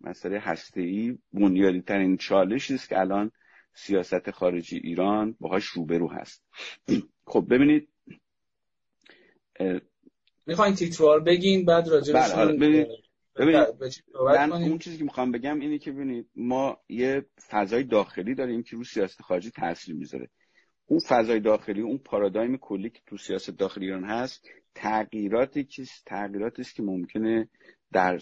مسئله هسته ای بنیادی ترین چالشی است که الان سیاست خارجی ایران باهاش روبرو هست. خب ببینید می‌خواین تیتروار بگین بعد راجع بله ببینید من اون چیزی که می‌خوام بگم اینه که ببینید ما یه فضای داخلی داریم که رو سیاست خارجی تاثیر می‌ذاره. اون فضای داخلی اون پارادایم کلی که تو سیاست داخلی ایران هست تغییراتی که تغییراتی است که ممکنه در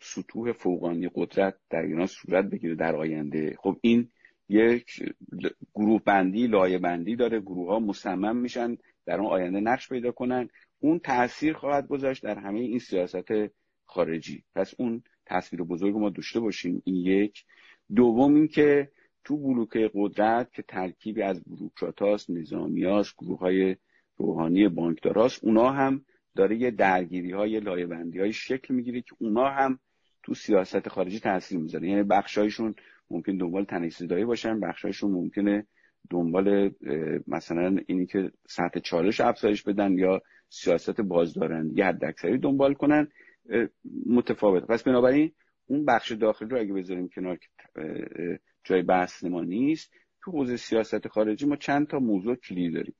سطوح فوقانی قدرت در ایران صورت بگیره در آینده. خب این یک گروه بندی لایه بندی داره. گروه ها مصمم میشن در اون آینده نقش پیدا کنن. اون تاثیر خواهد گذاشت در همه این سیاست خارجی. پس اون تصویر بزرگ ما داشته باشیم. این یک. دوم این که تو بلوک قدرت که ترکیبی از بروکراتاست نظامیاست گروه های روحانی بانکداراست اونا هم داره یه درگیری های لایبندی های شکل می‌گیره که اونا هم تو سیاست خارجی تاثیر می‌ذاره. یعنی بخشایشون ممکن دنبال تنش باشن بخشایشون ممکنه دنبال مثلا اینی که سطح چالش افزایش بدن یا سیاست بازدارندگی حداکثری دنبال کنن. متفاوت. پس بنابراین اون بخش داخلی رو اگه بذاریم کنار که جای بحث ما نیست تو حوزه سیاست خارجی ما چند تا موضوع کلی داریم.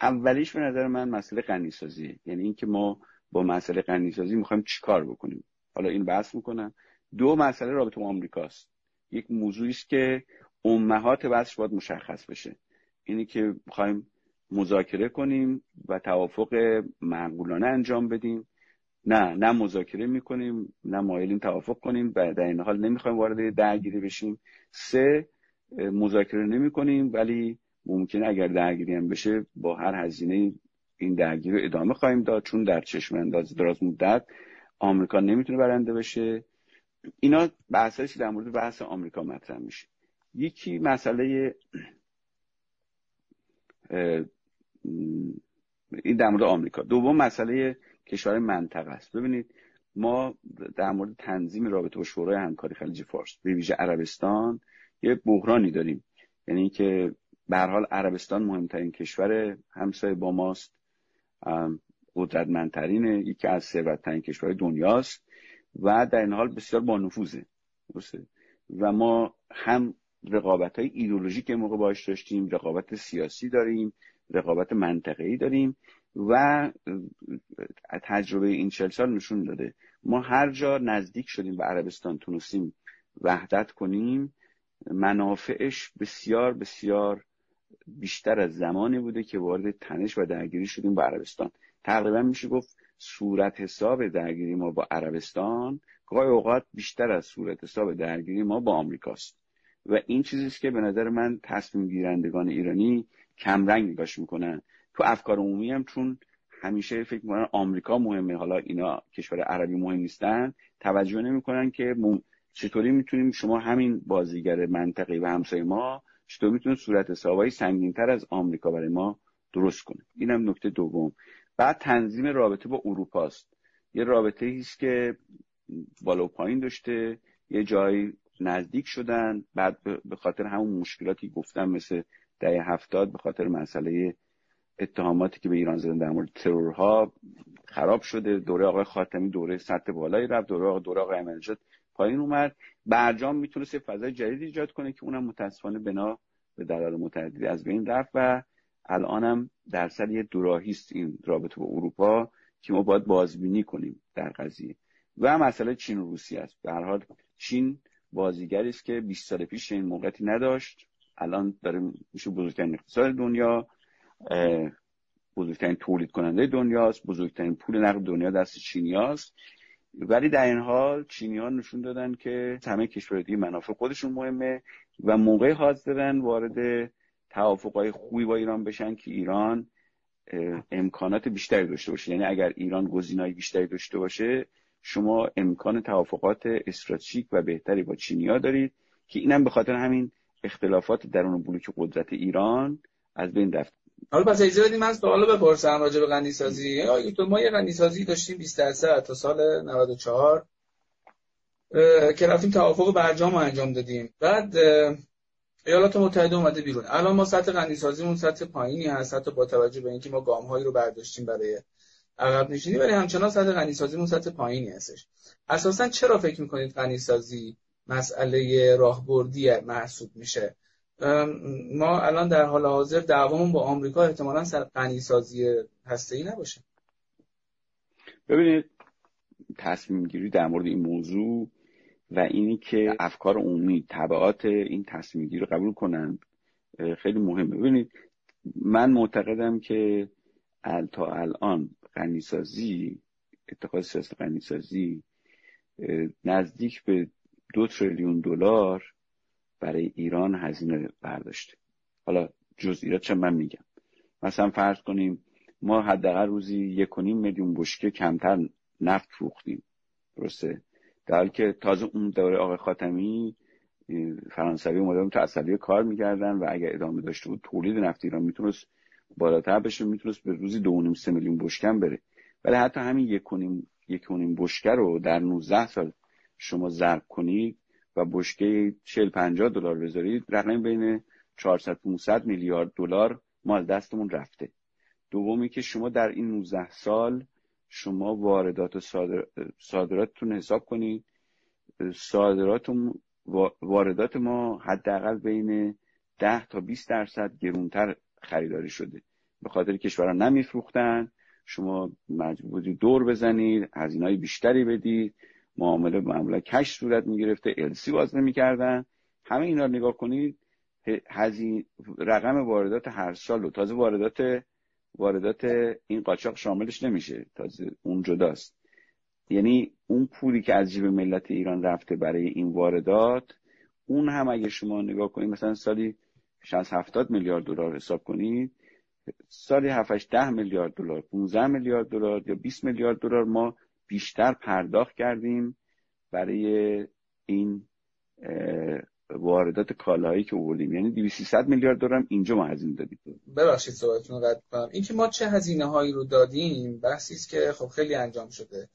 اولیش به نظر من مسئله غنیسازی یعنی اینکه ما با مسئله غنیسازی می‌خوایم چیکار بکنیم. حالا این بحث می‌کنم. دو مسئله رابطه با آمریکاست یک موضوعی است که امهات بحثش باید مشخص بشه. اینی که می‌خوایم مذاکره کنیم و توافق معقولانه انجام بدیم. نه نه مذاکره می‌کنیم نه مایلیم توافق کنیم و در این حال نمی‌خوایم وارد درگیری بشیم. سه مذاکره نمی کنیم ولی ممکنه اگر درگیری هم بشه با هر هزینه این درگیری رو ادامه خواهیم داد. چون در چشم انداز دراز مدت آمریکا نمی‌تونه برنده بشه. اینا بحثش در مورد بحث آمریکا مطرح میشه. یکی مسئله این در مورد آمریکا. دوم مسئله کشور منطقه است. ببینید ما در مورد تنظیم رابطه با شورای همکاری خلیج فارس به ویژه عربستان یه بحرانی داریم. یعنی اینکه به حال عربستان مهمترین کشور همسایه با ماست. قدرتمندترینه یکی از ثروتترین کشور دنیاست و در این حال بسیار با نفوذه. و ما هم رقابت های ایدولوژیک موقع باش داشتیم رقابت سیاسی داریم رقابت منطقه‌ای داریم و تجربه این چل سال نشون داده. ما هر جا نزدیک شدیم به عربستان تونستیم وحدت کنیم منافعش بسیار بسیار بیشتر از زمانی بوده که وارد تنش و درگیری شدیم با عربستان. تقریبا میشه گفت صورت حساب درگیری ما با عربستان گاهی اوقات بیشتر از صورت حساب درگیری ما با آمریکاست. و این چیزیست که به نظر من تصمیم گیرندگان ایرانی کمرنگ نگاش می‌کنن. تو افکار عمومی هم چون همیشه فکر می‌کنن آمریکا مهمه. حالا اینا کشور عربی مهم نیستن. توجه نمی‌کنن که چطوری می‌تونیم شما همین بازیگر منطقی و همسایه ما چطور می‌تونه صورت حسابایی سنگینتر از آمریکا برای ما درست کنه؟ اینم نکته دوم. بعد تنظیم رابطه با اروپا است یه رابطه است که بالا و پایین داشته. یه جایی نزدیک شدن. بعد به خاطر همون مشکلاتی گفتم مثل دهه هفتاد به خاطر مسئله اتهاماتی که به ایران زدن در مورد ترورها خراب شده. دوره آقای خاتمی دوره سطح بالایی رفت. دوره آقای دوره آقای پایین اومد. برجام می‌تونست فضای جدید ایجاد کنه که اونم متاسفانه بنا به دلایل متعددی از بین رفت و الانم درصد یه دوراهی است این رابطه با اروپا که ما باید بازبینی کنیم در قضیه. و مسئله چین و روسیه است. به هر حال چین بازیگری است که 20 سال پیش این موقعیتی نداشت. الان داره میشه بزرگترین اقتصاد دنیا. بزرگترین تولید کننده دنیاست بزرگترین پول نقد دنیا دست چینیاست. ولی در این حال چینی ها نشون دادن که همه کشور دیگه منافع خودشون مهمه و موقع حاضرن وارد توافقهای خوبی با ایران بشن که ایران امکانات بیشتری داشته باشه. یعنی اگر ایران گزینه‌های بیشتری داشته باشه شما امکان توافقات استراتژیک و بهتری با چینیا دارید که اینم به خاطر همین اختلافات درون بلوک قدرت ایران از بین رفت. حالا پس اجازه بدید من سوالو بپرسم راجع به غنی سازی تو ما یه غنی سازی داشتیم 20 درصد تا سال 94 که رفتیم توافق برجام رو انجام دادیم. بعد ایالات متحده اومده بیرون. الان ما سطح غنی سازیمون سطح پایینی هست حتی با توجه به اینکه ما گام هایی رو برداشتیم برای عقب نشینی ولی همچنان سطح غنی سازیمون سطح پایینی هستش. اساسا چرا فکر می‌کنید غنی سازی مسئله راهبردی محسوب میشه؟ ما الان در حال حاضر دعوامون با آمریکا احتمالا سر غنی سازی هسته ای نباشه. ببینید تصمیم گیری در مورد این موضوع و اینی که افکار عمومی طبعات این تصمیم گیری رو قبول کنند خیلی مهمه. ببینید من معتقدم که تا الان غنیسازی اتخاذ سیاست غنیسازی نزدیک به دو تریلیون دلار برای ایران هزینه برداشته. حالا جزئیات چه من میگم. مثلا فرض کنیم ما حداقل روزی یک و نیم میلیون بشکه کمتر نفت فروختیم. درسته؟ در حالی که تازه اون دوره آقای خاتمی فرانسوی اومدن تو اصلیه کار می‌کردن و اگر ادامه داشته بود تولید نفت ایران می‌تونست بالاتر بشه می‌تونست به روزی دو نیم سه میلیون بشکن بره. ولی حتی همین یک یک کنیم بشکه رو در 19 سال شما ضرب کنید و بشکه 40 50 دلار بذارید رقم بین 400 500 میلیارد دلار مال دستمون رفته. دومی که شما در این 19 سال شما واردات و صادر... صادراتتون حساب کنید. صادرات واردات ما حداقل بین 10 تا 20 درصد گرونتر خریداری شده. به خاطر کشورها نمیفروختن. شما مجبوری دور بزنید هزینه بیشتری بدید. معامله معمولا کش صورت می‌گرفته السی باز نمی‌کردن. همه اینا نگاه کنید هزین رقم واردات هر سال و تازه واردات واردات این قاچاق شاملش نمیشه. تازه اون جداست. یعنی اون پولی که از جیب ملت ایران رفته برای این واردات اون هم اگه شما نگاه کنید مثلا سالی 60 70 میلیارد دلار حساب کنید سالی 7 ده میلیارد دلار 15 میلیارد دلار یا 20 میلیارد دلار ما بیشتر پرداخت کردیم برای این واردات کالاهایی که آوردیم. یعنی 200 میلیارد دلار اینجا ما هزینه دادیم. ببخشید صحبتتون رو قطع کنم. اینکه ما چه هزینه هایی رو دادیم بحثی است که خب خیلی انجام شده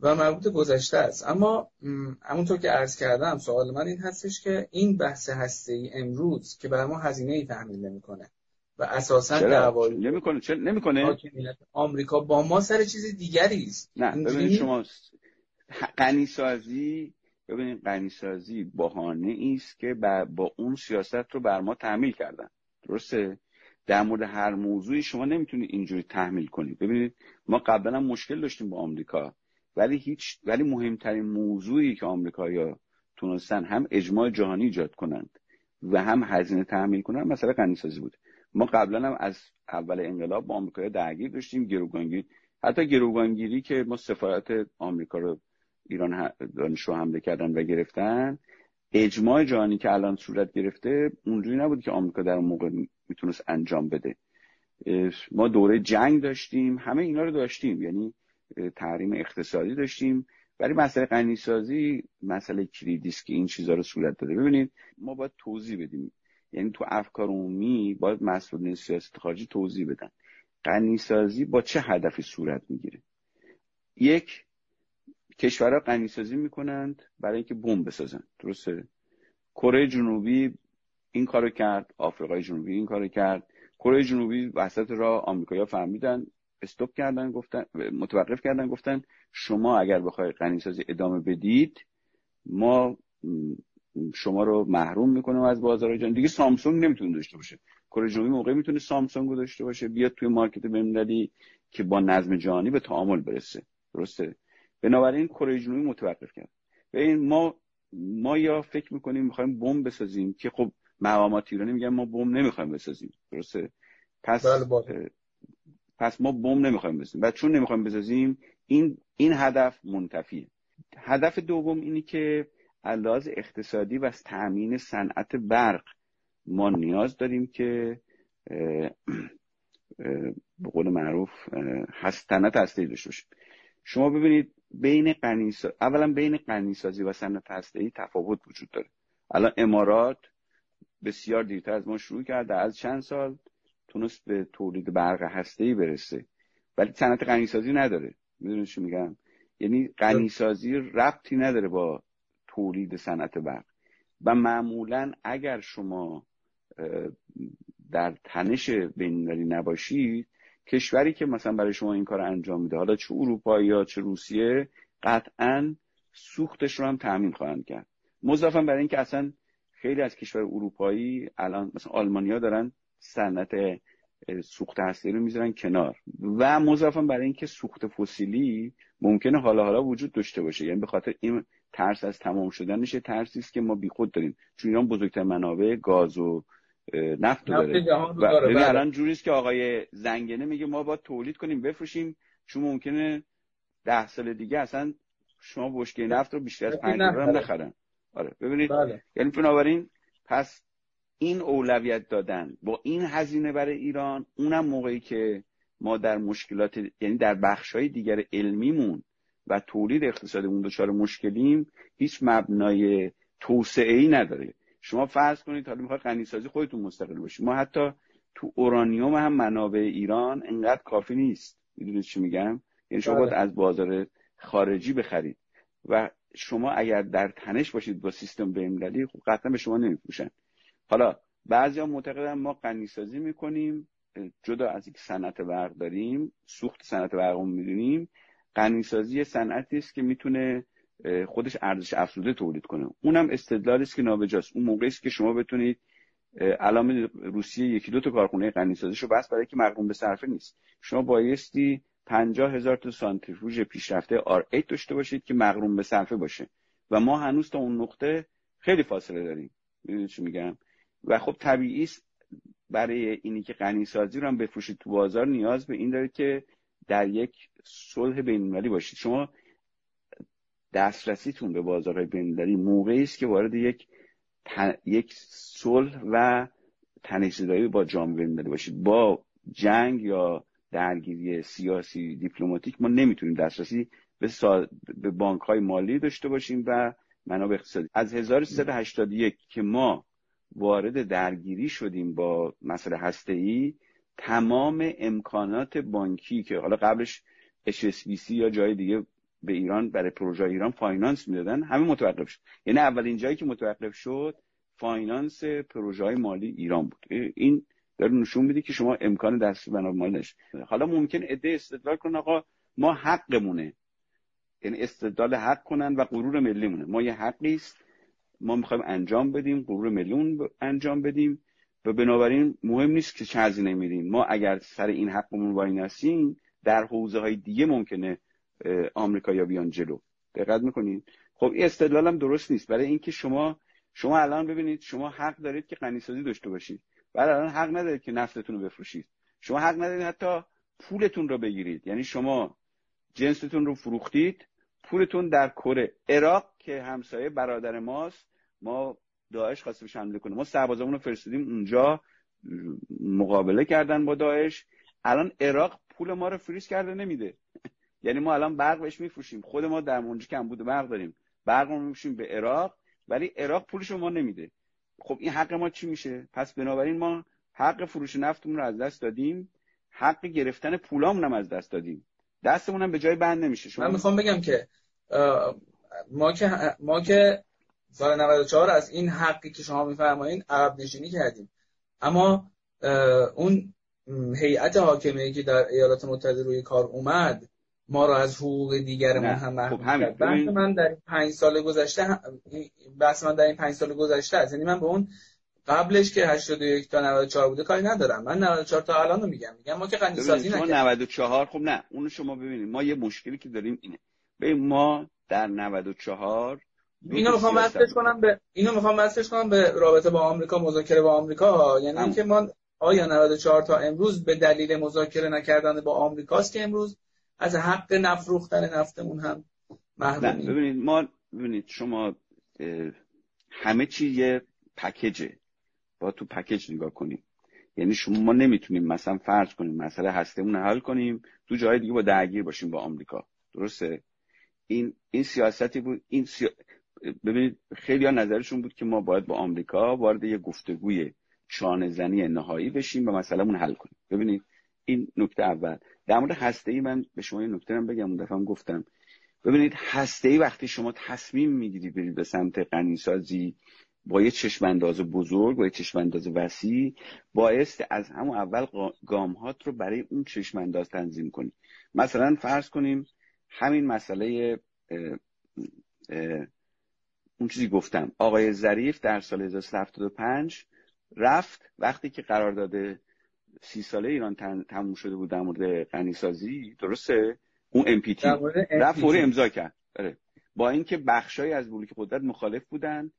و مربوط گذشته است. اما همونطور که عرض کردم سوال من این هستش که این بحث هسته ای امروز که بر ما هزینه ای تحمیل نمی‌کنه. و اساسا دعوای نمی‌کنه. چرا؟ نمی‌کنه؟ آمریکا با ما سر چیز دیگری است. نه ببینید شما غنی سازی ببینید غنی سازی بهانه است که با اون سیاست رو بر ما تحمیل کردن. درسته؟ در مورد هر موضوعی شما نمی‌تونید اینجوری تحمیل کنید ببینید ما قبلا هم مشکل داشتیم با آمریکا ولی هیچ ولی مهمترین موضوعی که آمریکایی‌ها تونستن هم اجماع جهانی ایجاد کنند و هم هزینه تحمیل کنند مثلا غنیسازی بود. ما قبلا هم از اول انقلاب با آمریکا درگیر داشتیم گروگانگیری حتی گروگانگیری که ما سفارت آمریکا رو ایران دانشجو حمله کردن و گرفتن اجماع جهانی که الان صورت گرفته اونجوری نبود که آمریکا در اون موقع می‌تونست انجام بده. ما دوره جنگ داشتیم همه اینا رو داشتیم یعنی تحریم اقتصادی داشتیم. ولی مسئله غنیسازی مسئله کلیدی که این چیزها رو صورت داده. ببینید ما باید توضیح بدیم. یعنی تو افکار عمومی باید مسئولین سیاست خارجی توضیح بدن. غنیسازی با چه هدفی صورت می‌گیره؟ یک کشورها غنیسازی می‌کنند برای اینکه بمب بسازن. درسته؟ کره جنوبی این کارو کرد آفریقای جنوبی این کارو کرد. کره جنوبی وسط را آمریکایی‌ها فهمیدن استوب کردن گفتن متوقف کردن گفتن شما اگر بخوای غنیسازی ادامه بدید ما شما رو محروم می‌کنه از بازار جان دیگه سامسونگ نمی‌تونه داشته باشه. کره جنوبی موقعی می‌تونه سامسونگ رو داشته باشه. بیاد توی مارکت بین‌المللی که با نظم جهانی به تعامل برسه. درسته؟ بنابراین کره جنوبی متوقف کرد. و این ما ما یا فکر می‌کنیم می‌خوایم بمب بسازیم که خب مقامات ایرانی میگن ما بمب نمی‌خوایم بسازیم. درسته؟ پس بله پس ما بمب نمی‌خوایم بسازیم. و چون نمی‌خوایم بسازیم این این هدف منتفیه. هدف دوم اینی که علاوه اقتصادی و از تأمین صنعت برق. ما نیاز داریم که به قول معروف هستنت هسته داشته باشیم. شما ببینید بین قنیسا... اولا بین قنیسازی و صنعت هسته تفاوت وجود داره. الان امارات بسیار دیرتر از ما شروع کرده از چند سال تونست به تولید برق هسته برسه. ولی صنعت غنیسازی نداره. می‌دونید چی میگم؟ یعنی غنیسازی ربطی نداره با تولید صنعت برق. و معمولا اگر شما در تنش بینالمللی نباشید کشوری که مثلا برای شما این کار انجام میده حالا چه اروپا یا چه روسیه قطعا سوختش رو هم تامین خواهند کرد. مضافا برای اینکه اصلا خیلی از کشور اروپایی الان مثلا آلمانیا دارن صنعت سوخت هسته رو می‌ذارن کنار. و مضافا برای اینکه سوخت فسیلی ممکنه حالا حالا وجود داشته باشه. یعنی به خاطر این ترس از تمام شدنش ترسی است که ما بیخود داریم. چون ایران بزرگتر منابع گاز و نفت داره. و بله. الان جوریست که آقای زنگنه میگه ما باید تولید کنیم بفروشیم. چون ممکنه ده سال دیگه اصلا شما بشکه نفت رو بیشتر از پنج دلار نخرن. آره ببینید. بله. یعنی بنابراین پس این اولویت دادن با این هزینه برای ایران اونم موقعی که ما در مشکلات یعنی در بخش های دیگر علمیمون و تولید اقتصادمون دچار مشکلیم هیچ مبنای توسعه ای نداره. شما فرض کنید حالا می‌خواد غنیسازی خودتون مستقل باشید. ما حتی تو اورانیوم هم منابع ایران انقدر کافی نیست. می‌دونید چی میگم؟ یعنی شما باید از بازار خارجی بخرید. و شما اگر در تنش باشید با سیستم بین‌المللی خب قطعا به شما نمیفروشن. حالا بعضیا معتقدن ما غنیسازی می‌کنیم جدا از اینکه صنعت برق داریم سوخت صنعت برق رو می‌دونیم. غنیسازی صنعتی است که می‌تونه خودش ارزش افزوده تولید کنه. اونم استدلالی است که نابجاست. اون موقعی است که شما بتونید الان روسیه یکی دو تا کارخونه غنیسازیشو بس برای که مقرون به صرفه نیست. شما بایستی پنجاه هزار تا سانتریفوژ پیشرفته آر 8 داشته باشید که مقرون به صرفه باشه. و ما هنوز تا اون نقطه خیلی فاصله داریم. می‌دونید چی میگم؟ و خب طبیعی است برای اینی که غنیسازی رو هم بفروشید. تو بازار نیاز به این دارید که در یک صلح بین‌المللی باشید. شما دسترسیتون به بازارهای بین‌المللی موقعی است که وارد یک یک صلح و تنش‌زدایی با جامعه بین‌المللی باشید. با جنگ یا درگیری سیاسی دیپلماتیک ما نمی‌تونیم دسترسی به, سا... به بانک های مالی داشته باشیم و منابع اقتصادی. از 1381 که ما وارد درگیری شدیم با مسئله هسته ای تمام امکانات بانکی که حالا قبلش HSBC یا جای دیگه به ایران برای پروژه ایران فاینانس می‌دادن همه متوقف شد. یعنی اولین جایی که متوقف شد فاینانس پروژه های مالی ایران بود. این داره نشون میده که شما امکان دست بنا مال حالا ممکن عده استدلال کنن آقا ما حقمونه. یعنی استدلال حق کنن و غرور ملی مونه ما یه حقی است. ما می‌خوایم انجام بدیم غرور ملیون انجام بدیم. و بنابراین مهم نیست که چه هزینه میدیم ما اگر سر این حقمون وای نسیم در حوزه های دیگه ممکنه آمریکا یا بیان جلو. دقت می‌کنید خب این استدلال هم درست نیست. برای اینکه شما شما الان ببینید شما حق دارید که غنیسازی داشته باشید. ولی الان حق ندارید که نفتتون رو بفروشید. شما حق ندارید حتی پولتون رو بگیرید. یعنی شما جنستون رو فروختید پولتون در کره. عراق که همسایه برادر ماست ما داعش خواسته بهش حمله کنه. ما سربازامون رو فرستادیم اونجا مقابله کردن با داعش. الان عراق پول ما رو فریز کرده نمیده. [laughs] یعنی ما الان برق بهش میفروشیم. خود ما در اونجا کم بوده برق داریم. برق رو میفروشیم به عراق ولی عراق پولش ما نمیده. خب این حق ما چی میشه؟ پس بنابراین ما حق فروش نفتمون رو از دست دادیم. حق گرفتن پولامون هم از دست دادیم. دستمون هم به جای بند نمیشه. شما من می‌خوام بگم که ما که ما که سال 94 از این حقی که شما میفرمایید عقب نشینی کردیم. اما اون هیئت حاکمه که در ایالات متحده روی کار اومد ما رو از حقوق دیگرمون هم محروم خب کرد. بحث من در این پنج سال گذشته بحث من در این پنج سال گذشته است. یعنی من به اون قبلش که 81 تا 94 بوده کاری ندارم. من 94 تا الان رو میگم. میگم ما که غنی سازی نکردیم. 94 خب نه. اونو شما ببینید. ما یه مشکلی که داریم اینه. ببین ما در 94 اینو می‌خوام وصلش کنم به اینو می‌خوام وصلش کنم به رابطه با آمریکا مذاکره با آمریکا. یعنی اینکه ما آیا 94 تا امروز به دلیل مذاکره نکردن با آمریکاست که امروز از حق نفروختن نفتمون هم محرومیم. ببینید ما ببینید شما همه چی یه پکیجه. با تو پکیج نگاه کنیم. یعنی شما ما نمی‌تونیم مثلا فرض کنیم مسئله هستمون حل کنیم تو جای دیگه با درگیر باشیم با آمریکا. درسته؟ این این سیاستی بود این ببینید خیلی ها نظرشون بود که ما باید با آمریکا وارد یه گفتگوی چانه زنی نهایی بشیم و مسئلهمون حل کنیم. ببینید این نکته اول. در مورد هسته ای من به شما یه نکته هم بگم اون دفعه هم گفتم. ببینید هسته ای وقتی شما تصمیم می‌گیری برید به سمت غنیسازی با یه چشم انداز بزرگ با یه چشم انداز وسیع باعث از همون اول گامهات رو برای اون چشم انداز تنظیم کنی. مثلا فرض کنیم همین مسئله اون چیزی گفتم. آقای ظریف در سال 1375 رفت. وقتی که قرار داده سی ساله ایران تموم شده بود در مورد غنیسازی درسته؟ اون امپیتی رفت فوری امضا کرد. آره. با اینکه بخشایی از بلوک قدرت مخالف بودن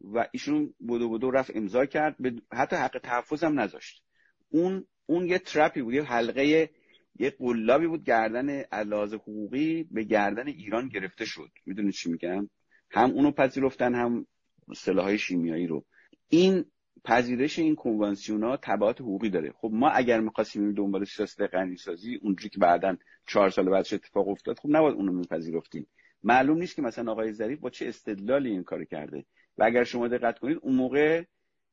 و ایشون بودو بودو رفت امضا کرد. حتی حق تحفظ هم نذاشت. اون اون یه ترپی بود یه حلقه یه قلابی بود گردن علاوه حقوقی به گردن ایران گرفته شد. می‌دونید چی میگم؟ هم اونو پذیرفتن هم سلاحهای شیمیایی رو. این پذیرش این کنوانسیون ها تبعات حقوقی داره. خب ما اگر می‌خواستیم دنبال سیاست غنیسازی اونجوری که بعدا چهار سال بعدش اتفاق افتاد خب نباید اونو میپذیرفتیم. معلوم نیست که مثلا آقای ظریف با چه استدلالی این کار کرده. و اگر شما دقت کنید اون موقع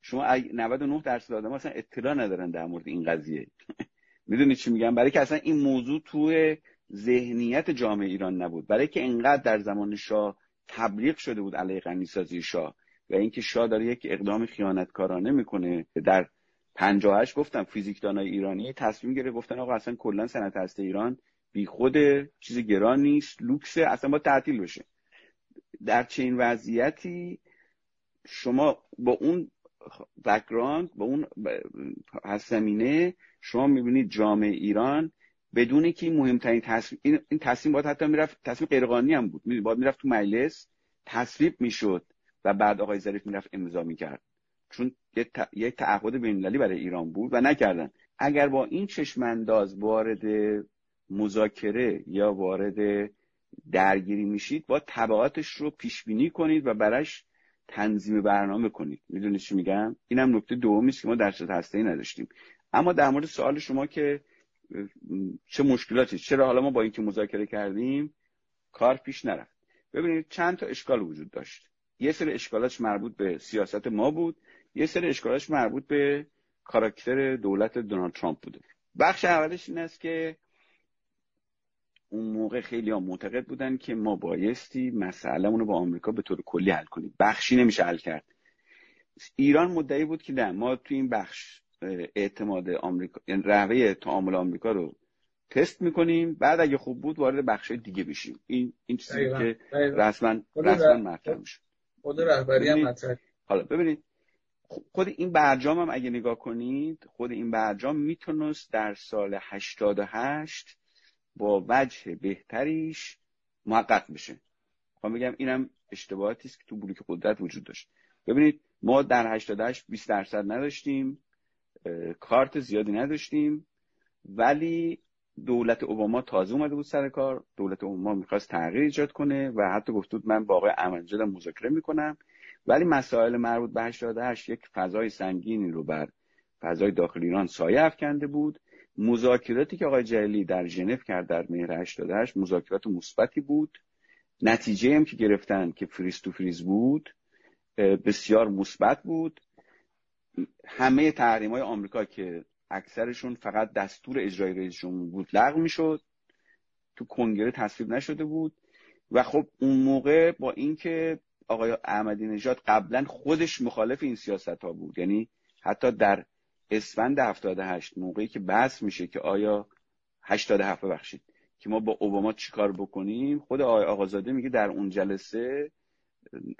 شما 99 درصد آدم اصلا اطلاع ندارن در مورد این قضیه. [laughs] می‌دونید چی میگم؟ برای که اصلا این موضوع توی ذهنیت جامعه ایران نبود. برای که انقدر در زمان شاه تبلیغ شده بود علیه غنیسازی شاه و اینکه شاه داره یک اقدام خیانتکارانه می‌کنه. در 58 گفتم فیزیکدانای ایرانی تصمیم گرفت گفتن آقا اصلا کلا صنعت هسته ایران بی خود چیز گران نیست لوکس اصلا با تعطیل بشه. در چنین وضعیتی شما با اون بکراند با اون زمینه شما می‌بینید جامعه ایران بدون که این مهمترین تصمیم این تصمیم باید حتی می‌رفت تصمیم غیرقانونی هم بود. باید می‌رفت تو مجلس تصویب می‌شد و بعد آقای ظریف می‌رفت امضا می‌کرد. چون یک تعهد بینالمللی برای ایران بود و نکردن. اگر با این چشمانداز وارد مذاکره یا وارد درگیری میشید با تبعاتش رو پیش بینی کنید و برش تنظیم برنامه کنید. می‌دونید چی میگم؟ اینم نکته دومی است که ما در هسته ای نداشتیم. اما در مورد سوال شما که چه مشکلاتی چرا حالا ما با اینکه مذاکره کردیم کار پیش نرفت. ببینید چند تا اشکال وجود داشت. یه سری اشکالاتش مربوط به سیاست ما بود یه سری اشکالاتش مربوط به کاراکتر دولت دونالد ترامپ بوده. بخش اولش این است که اون موقع خیلی ها معتقد بودن که ما بایستی مسئله رو با آمریکا به طور کلی حل کنیم. بخشی نمیشه حل کرد. ایران مدعی بود که نه ما تو این بخش اعتماد آمریکا یعنی رهبه تعامل آمریکا رو تست می‌کنیم. بعد اگه خوب بود وارد بخش دیگه بشیم. این این چیزی که رسما رسما مطرح میشه. خود رهبری هم مطرح. حالا ببینید. خود این برجام هم اگه نگاه کنید خود این برجام می‌تونست در سال 88 با وجه بهتریش محقق بشه. خواهم بگم اینم اشتباهاتی است که تو بلوک قدرت وجود داشت. ببینید ما در 88 20 درصد نداشتیم. کارت زیادی نداشتیم. ولی دولت اوباما تازه اومده بود سر کار. دولت اوباما می‌خواست تغییر ایجاد کنه و حتی گفت بود من با آقای احمدی مذاکره می‌کنم. ولی مسائل مربوط به 88 یک فضای سنگینی رو بر فضای داخل ایران سایه افکنده بود. مذاکراتی که آقای جلیلی در ژنو کرد در مهر 88 مذاکرات مثبتی بود. نتیجه هم که گرفتن که فریز تو فریز بود بسیار مثبت بود. همه تحریم های آمریکا که اکثرشون فقط دستور اجرای رئیس بود لغو می‌شد تو کنگره تصویب نشده بود و خب اون موقع با اینکه آقای احمدی نژاد قبلا خودش مخالف این سیاست ها بود یعنی حتی در اسفند 78 موقعی که بحث میشه که آیا 87 ببخشید که ما با اوباما چیکار بکنیم خود آقای آقازاده میگه در اون جلسه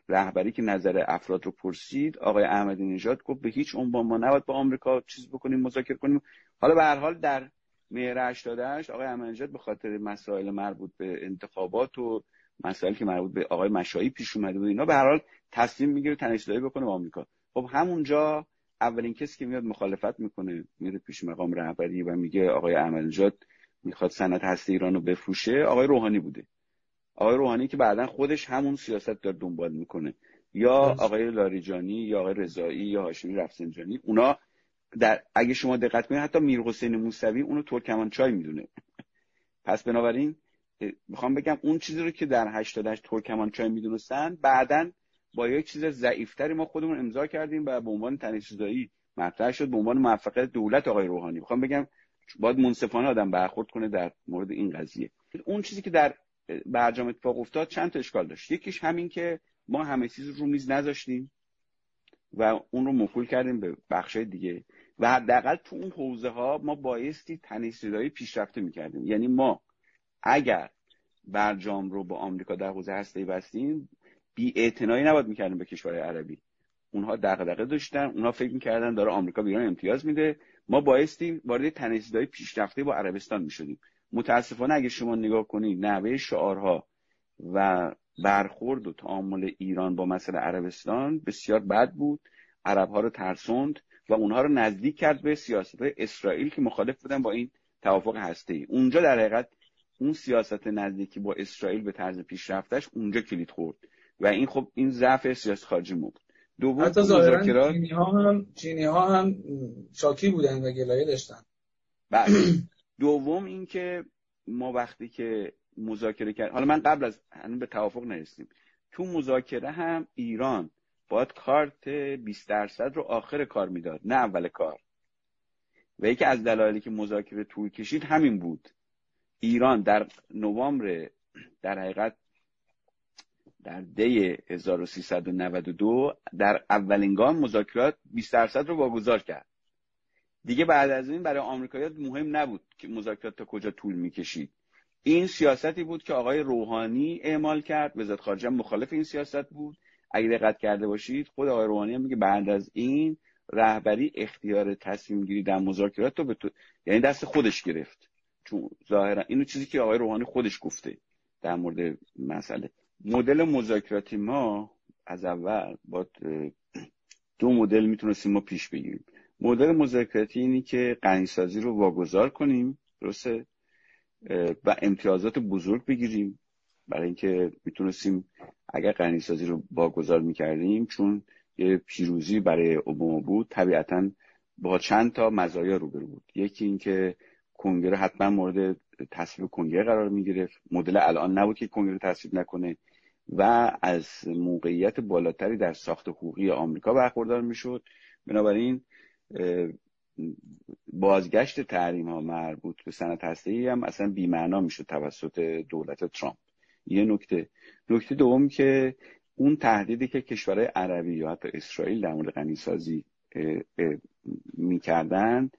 رهبری که نظر افراد رو پرسید آقای احمدی نژاد گفت به هیچ عنوان ما نباید با آمریکا چیز بکنیم مذاکره کنیم. حالا به هر حال در مهر 88 آقای احمدی نژاد به خاطر مسائل مربوط به انتخابات و مسائلی که مربوط به آقای مشایی پیش اومده بود اینا به هر حال تصمیم می‌گیره تنشداری بکنه با آمریکا. خب همونجا اولین کسی که میاد مخالفت می‌کنه میره پیش مقام رهبری و میگه آقای احمدی نژاد می‌خواد صنعت هسته ایران رو بفروشه آقای روحانی بوده. آقای روحانی که بعدا خودش همون سیاست داره دنبال می‌کنه. یا آقای لاریجانی یا آقای رضایی یا هاشمی رفسنجانی اونا در اگه شما دقت کنید حتی میر حسین موسوی اونو ترکمانچای می‌دونه. پس بنابراین می‌خوام بگم اون چیزی رو که در 88 ترکمانچای می‌دونستن بعدا با یک چیز ضعیفتری ما خودمون امضا کردیم و به عنوان تنش‌زایی مطرح شد به عنوان موفقیت دولت آقای روحانی. می‌خوام بگم باید منصفانه آدم برخورد کنه در مورد این قضیه. اون چیزی که در برجام اتفاق افتاد چند تا اشکال داشت. یکیش همین که ما همه چیز رو میز نذاشتیم و اون رو موکول کردیم به بخشای دیگه. و حداقل تو اون حوزه ها ما بایستی تنش‌زایی پیشرفته می‌کردیم. یعنی ما اگر برجام رو با آمریکا در حوزه هسته بستیم بی اعتنایی نباید می‌کردیم به کشورهای عربی. اونها دغدغه داشتن اونها فکر می‌کردن داره آمریکا به ایران امتیاز میده. ما بایستی وارد تنش‌زایی پیشرفته با عربستان می‌شدیم. متاسفانه اگه شما نگاه کنید نحوه شعارها و برخورد و تعامل ایران با مسئله عربستان بسیار بد بود. عربها رو ترسوند و اونها رو نزدیک کرد به سیاست اسرائیل که مخالف بودن با این توافق هسته ای اونجا در حقیقت اون سیاست نزدیکی با اسرائیل به طرز پیشرفتش اونجا کلید خورد و این خب این ضعف سیاست خارجی بود دوم حتی ظاهرا چینی ها هم چینی ها هم شاکی بودن و گلایه داشتن. بله. [clears throat] دوم اینکه ما وقتی که مذاکره کرد حالا من قبل از هنوز به توافق نرسیم. تو مذاکره هم ایران باید کارت 20 درصد رو آخر کار می‌داد نه اول کار. و یکی از دلایلی که مذاکره طول کشید همین بود. ایران در نوامبر در حقیقت در دی 1392 در اولین گام مذاکرات 20 درصد رو واگذار کرد. دیگه بعد از این برای آمریکایی‌ها مهم نبود که مذاکرات تا کجا طول می‌کشید. این سیاستی بود که آقای روحانی اعمال کرد. وزارت خارجه مخالف این سیاست بود. اگه دقت کرده باشید خود آقای روحانی هم میگه بعد از این رهبری اختیار تصمیم گیری در مذاکرات رو به تو... یعنی دست خودش گرفت. چون ظاهرا اینو چیزی که آقای روحانی خودش گفته در مورد مسئله. مدل مذاکراتی ما از اول با دو مدل می‌تونستیم ما پیش بگیریم. مدل مذاکراتی اینی که غنیسازی رو واگذار کنیم درسته؟ و امتیازات بزرگ بگیریم. برای اینکه می‌تونستیم اگر غنیسازی رو واگذار می‌کردیم چون یه پیروزی برای اوباما بود طبیعتا با چند تا مزایا روبرو بود. یکی اینکه کنگره حتما مورد تصویب کنگره قرار می‌گرفت. مدل الان نبود که کنگره تصویب نکنه. و از موقعیت بالاتری در ساخت حقوقی آمریکا برخوردار می‌شد. بنابراین بازگشت تحریم ها مربوط به صنعت هسته هم اصلا بیمعنا می‌شد توسط دولت ترامپ. یه نکته. نکته دوم که اون تهدیدی که کشورهای عربی یا حتی اسرائیل در مورد غنیسازی می‌کردن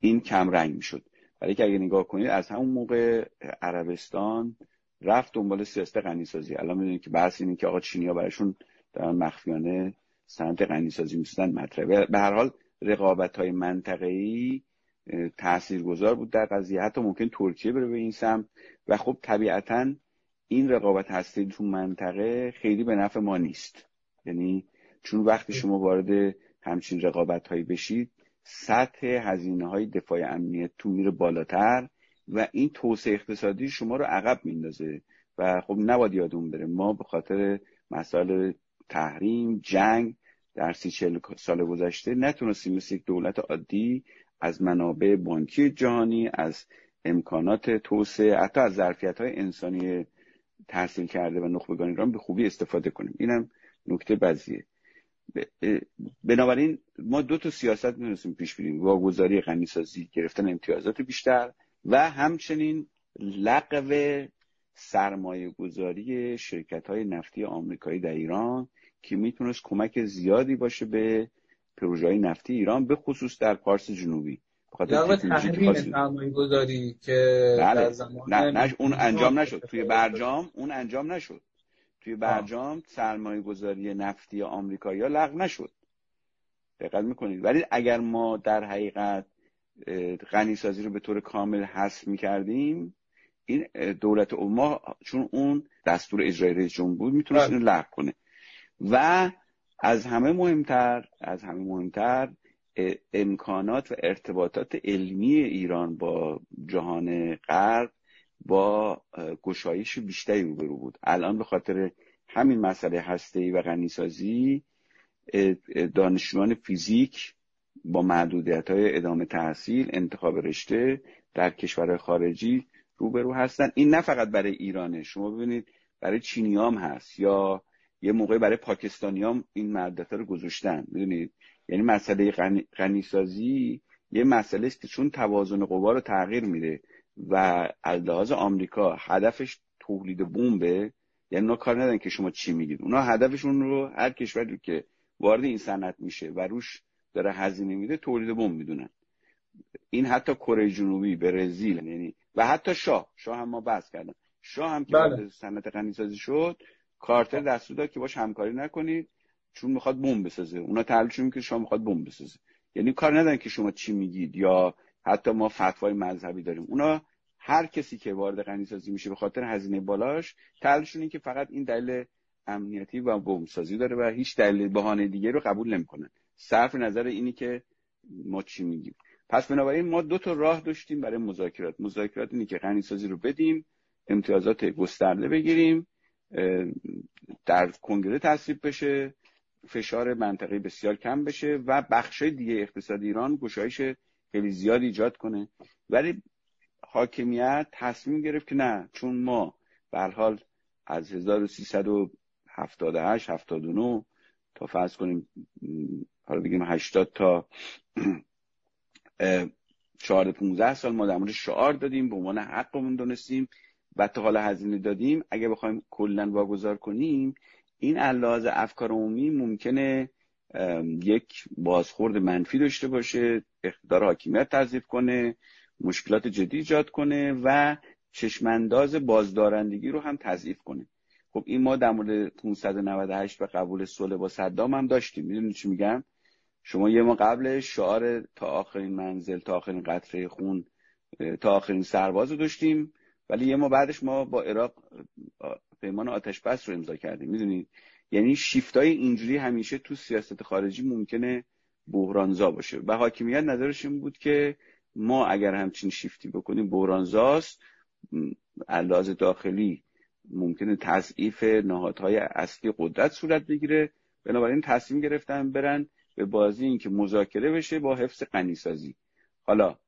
این کمرنگ می‌شد. برای که اگه نگاه کنید از همون موقع عربستان رفت دنبال سیاست غنیسازی. الان می‌دونید که بحث اینه که آقا چینیا براشون دارن مخفیانه صنعت غنیسازی می‌سازن مطرحه. به هر حال رقابت های منطقه‌ای تاثیرگذار بود در قضیه. حتی ممکن ترکیه بره به این سمت. و خب طبیعتا این رقابت هستی تو منطقه خیلی به نفع ما نیست. یعنی چون وقتی شما وارد همچین رقابت هایی بشید سطح هزینه های دفاع امنیت تو میره بالاتر و این توسعه اقتصادی شما رو عقب میندازه و خب نباید یادون بره ما به خاطر مسائل تحریم جنگ در سی چل سال گذشته نتونستیم مثل یک دولت عادی از منابع بانکی جهانی از امکانات توسعه حتی از ظرفیت های انسانی تحصیل کرده و نخبگان ایران به خوبی استفاده کنیم. اینم نکته بعضیه. بنابراین ما دو تا سیاست می‌تونستیم پیش بریم واگذاری غنیسازی گرفتن امتیازات بیشتر و همچنین لغو سرمایه گذاری شرکت های نفتی آمریکایی در ایران که می‌تونست کمک زیادی باشه به پروژه های نفتی ایران به خصوص در پارس جنوبی. بخاطر تحریم سرمایه گذاری که بله. نه, نه اون انجام نشد. توی برجام اون انجام نشد. توی برجام سرمایه گذاری نفتی ها لغو نشد. دقت می‌کنید. ولی اگر ما در حقیقت غنیسازی رو به طور کامل حذف می‌کردیم این دولت ما چون اون دستور اجرایی رئیس جمهور بود می‌تونست اینو لغو کنه. و از همه مهمتر از همه مهمتر امکانات و ارتباطات علمی ایران با جهان غرب با گشایش بیشتری روبرو بود. الان به خاطر همین مسئله هسته‌ای و غنیسازی دانشجویان فیزیک با محدودیت های ادامه تحصیل انتخاب رشته در کشورهای خارجی روبرو هستن. این نه فقط برای ایرانه. شما ببینید برای چینیام هست یا یه موقع برای پاکستانیام این محدودیت رو گذاشتن می‌دونید یعنی مسئله غنیسازی یه مسئله است که چون توازن قوا رو تغییر میده و از لحاظ آمریکا هدفش تولید بمبه یعنی اونا کار ندارن که شما چی میگید. اونا هدفشون رو هر کشوری که وارد این صنعت میشه و روش داره هزینه میده تولید بمب می‌دونن. این حتی کره جنوبی برزیل یعنی و حتی شاه. شاه هم ما بحث کردم. شاه هم که بله. صنعت غنیسازی شد کارتر دستور داد که باش همکاری نکنید چون می‌خواد بمب بسازه. اونا تحلیلشون که شما می‌خواد بمب بسازه. یعنی کار ندارن که شما چی میگید یا حتی ما فتوای مذهبی داریم. اونا هر کسی که وارد غنیسازی میشه به خاطر هزینه بالاش تحلیلشون که فقط این دلیل امنیتی و بمب سازی داره و هیچ دلیل بهانه دیگه رو قبول نمی‌کنن. صرف نظر اینی که ما چی میگیم. پس بنابراین ما دو تا راه داشتیم برای مذاکرات. مذاکرات اینی که غنیسازی رو بدیم امتیازات گسترده بگیریم در کنگره تصویب بشه فشار منطقه بسیار کم بشه و بخش دیگه اقتصاد ایران گشایش خیلی زیاد ایجاد کنه. ولی حاکمیت تصمیم گرفت که نه چون ما به حال از 1378 79 تا فرض کنیم حالا بگیم 80 تا 14 15 سال ما در مورد شعار دادیم به عنوان حقمون دونستیم و تا حالا هزینه دادیم اگه بخوایم کلا واگذار کنیم این علاوه افکار عمومی ممکنه یک بازخورد منفی داشته باشه اقتدار حاکمیت تضعیف کنه مشکلات جدی ایجاد کنه و چشمانداز بازدارندگی رو هم تضعیف کنه. خب این ما در مورد 598 و قبول صلح با صدام هم داشتیم. می‌دونید چی میگم؟ شما یه ما قبل شعار تا آخرین منزل تا آخرین قطره خون تا آخرین سرباز رو داشتیم. ولی یه ما بعدش ما با عراق پیمان آتش بس رو امضا کردیم. می‌دونید یعنی شیفتای اینجوری همیشه تو سیاست خارجی ممکنه بحرانزا باشه. و حاکمیت نظرش این بود که ما اگر همچین شیفتی بکنیم بحرانزاست علاز داخلی ممکنه تضعیف نهادهای اصلی قدرت صورت بگیره. بنابراین تصمیم گرفتن برن به بازی اینکه مذاکره بشه با حفظ غنیسازی. حالا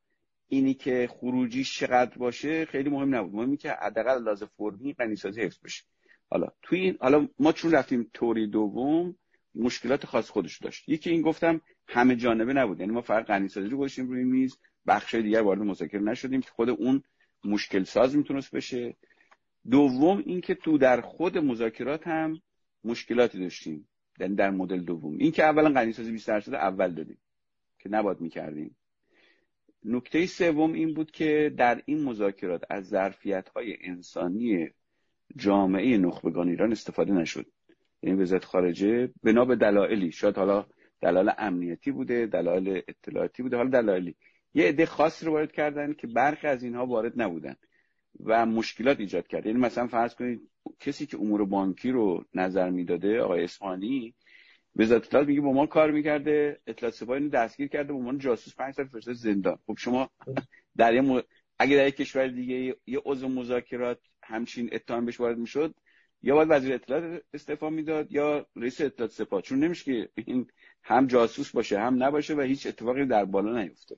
اینی که خروجی چقدر باشه خیلی مهم نبود. مهمی که حداقل لازم فرمی غنیسازی حفظ بشه. حالا توی این حالا ما چون رفتیم توری دوم مشکلات خاص خودش داشت. یکی این گفتم همه جانبه نبود. یعنی ما فقط غنیسازی رو گذاشتیم روی میز بخش دیگر وارد مذاکره نشدیم که خود اون مشکل ساز می‌تونست بشه. دوم اینکه تو در خود مذاکرات هم مشکلاتی داشتیم. یعنی در مدل دوم. این که اولا غنیسازی 20 درصد اول دادیم که نباد می‌کردیم. نکته سوم این بود که در این مذاکرات از ظرفیت های انسانی جامعه نخبگان ایران استفاده نشد. یعنی وزارت خارجه بنا به دلایلی شاید حالا دلایل امنیتی بوده دلایل اطلاعاتی بوده حالا دلایلی. یه عده خاصی رو وارد کردن که برخی از اینها وارد نبودن و مشکلات ایجاد کرد. یعنی مثلا فرض کنید کسی که امور بانکی رو نظر می‌داده آقای اسفانی وزارت اطلاعات میگه با ما کار می‌کرده اطلاعات سپاهی دستگیر کرده به عنوان جاسوس پنج سال فرستاد زندان. خب شما در یه م... اگه در یک کشور دیگه یه عضو مذاکرات همچین اتهام بهش وارد می‌شد یا باید وزیر اطلاعات استعفا می‌داد یا رئیس اطلاعات سپاه. چون نمیشه که این هم جاسوس باشه هم نباشه و هیچ اتفاقی در بالا نیفته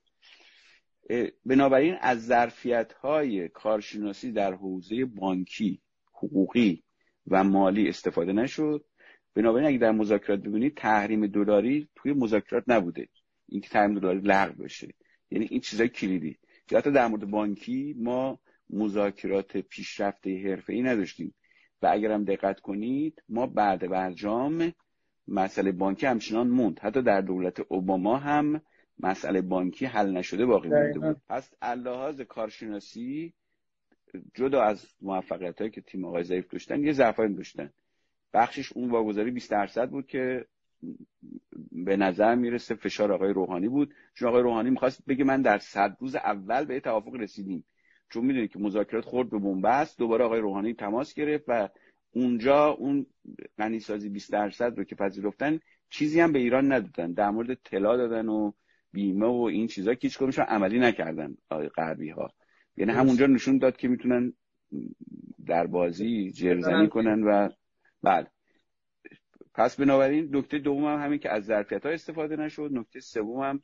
بنابراین از ظرفیت های کارشناسی در حوزه بانکی حقوقی و مالی استفاده نشد. بنابراین اگه در مذاکرات ببینید تحریم دلاری توی مذاکرات نبوده. اینکه تحریم دلاری لغو بشه. یعنی این چیزای کلیدی. یا حتی در مورد بانکی ما مذاکرات پیشرفته ای نداشتیم. و اگر هم دقت کنید ما بعد برجام مسئله بانکی همچنان موند. حتی در دولت اوباما هم مسئله بانکی حل نشده باقی مونده بود. پس اللحاظ کارشناسی جدا از موفقیت هایی که تیم آقای ضعیف داشتن یه ضعفایی داشتن. بخشش اون واگذاری 20 درصد بود که به نظر می‌رسه فشار آقای روحانی بود. چون آقای روحانی می‌خواست بگه من در صد روز اول به توافق رسیدیم. چون می‌دونید که مذاکرات خورد به بنبست دوباره آقای روحانی تماس گرفت و اونجا اون غنیسازی 20 درصد رو که پذیرفتن چیزی هم به ایران ندادن. در مورد طلا دادن و بیمه و این چیزا که هیچ عملی نکردن غربی ها یعنی همونجا نشون داد که می‌تونن در بازی جرزنی کنن و بله. پس بنابراین نکته دوم هم همین که از ظرفیت ها استفاده نشد نکته سوم هم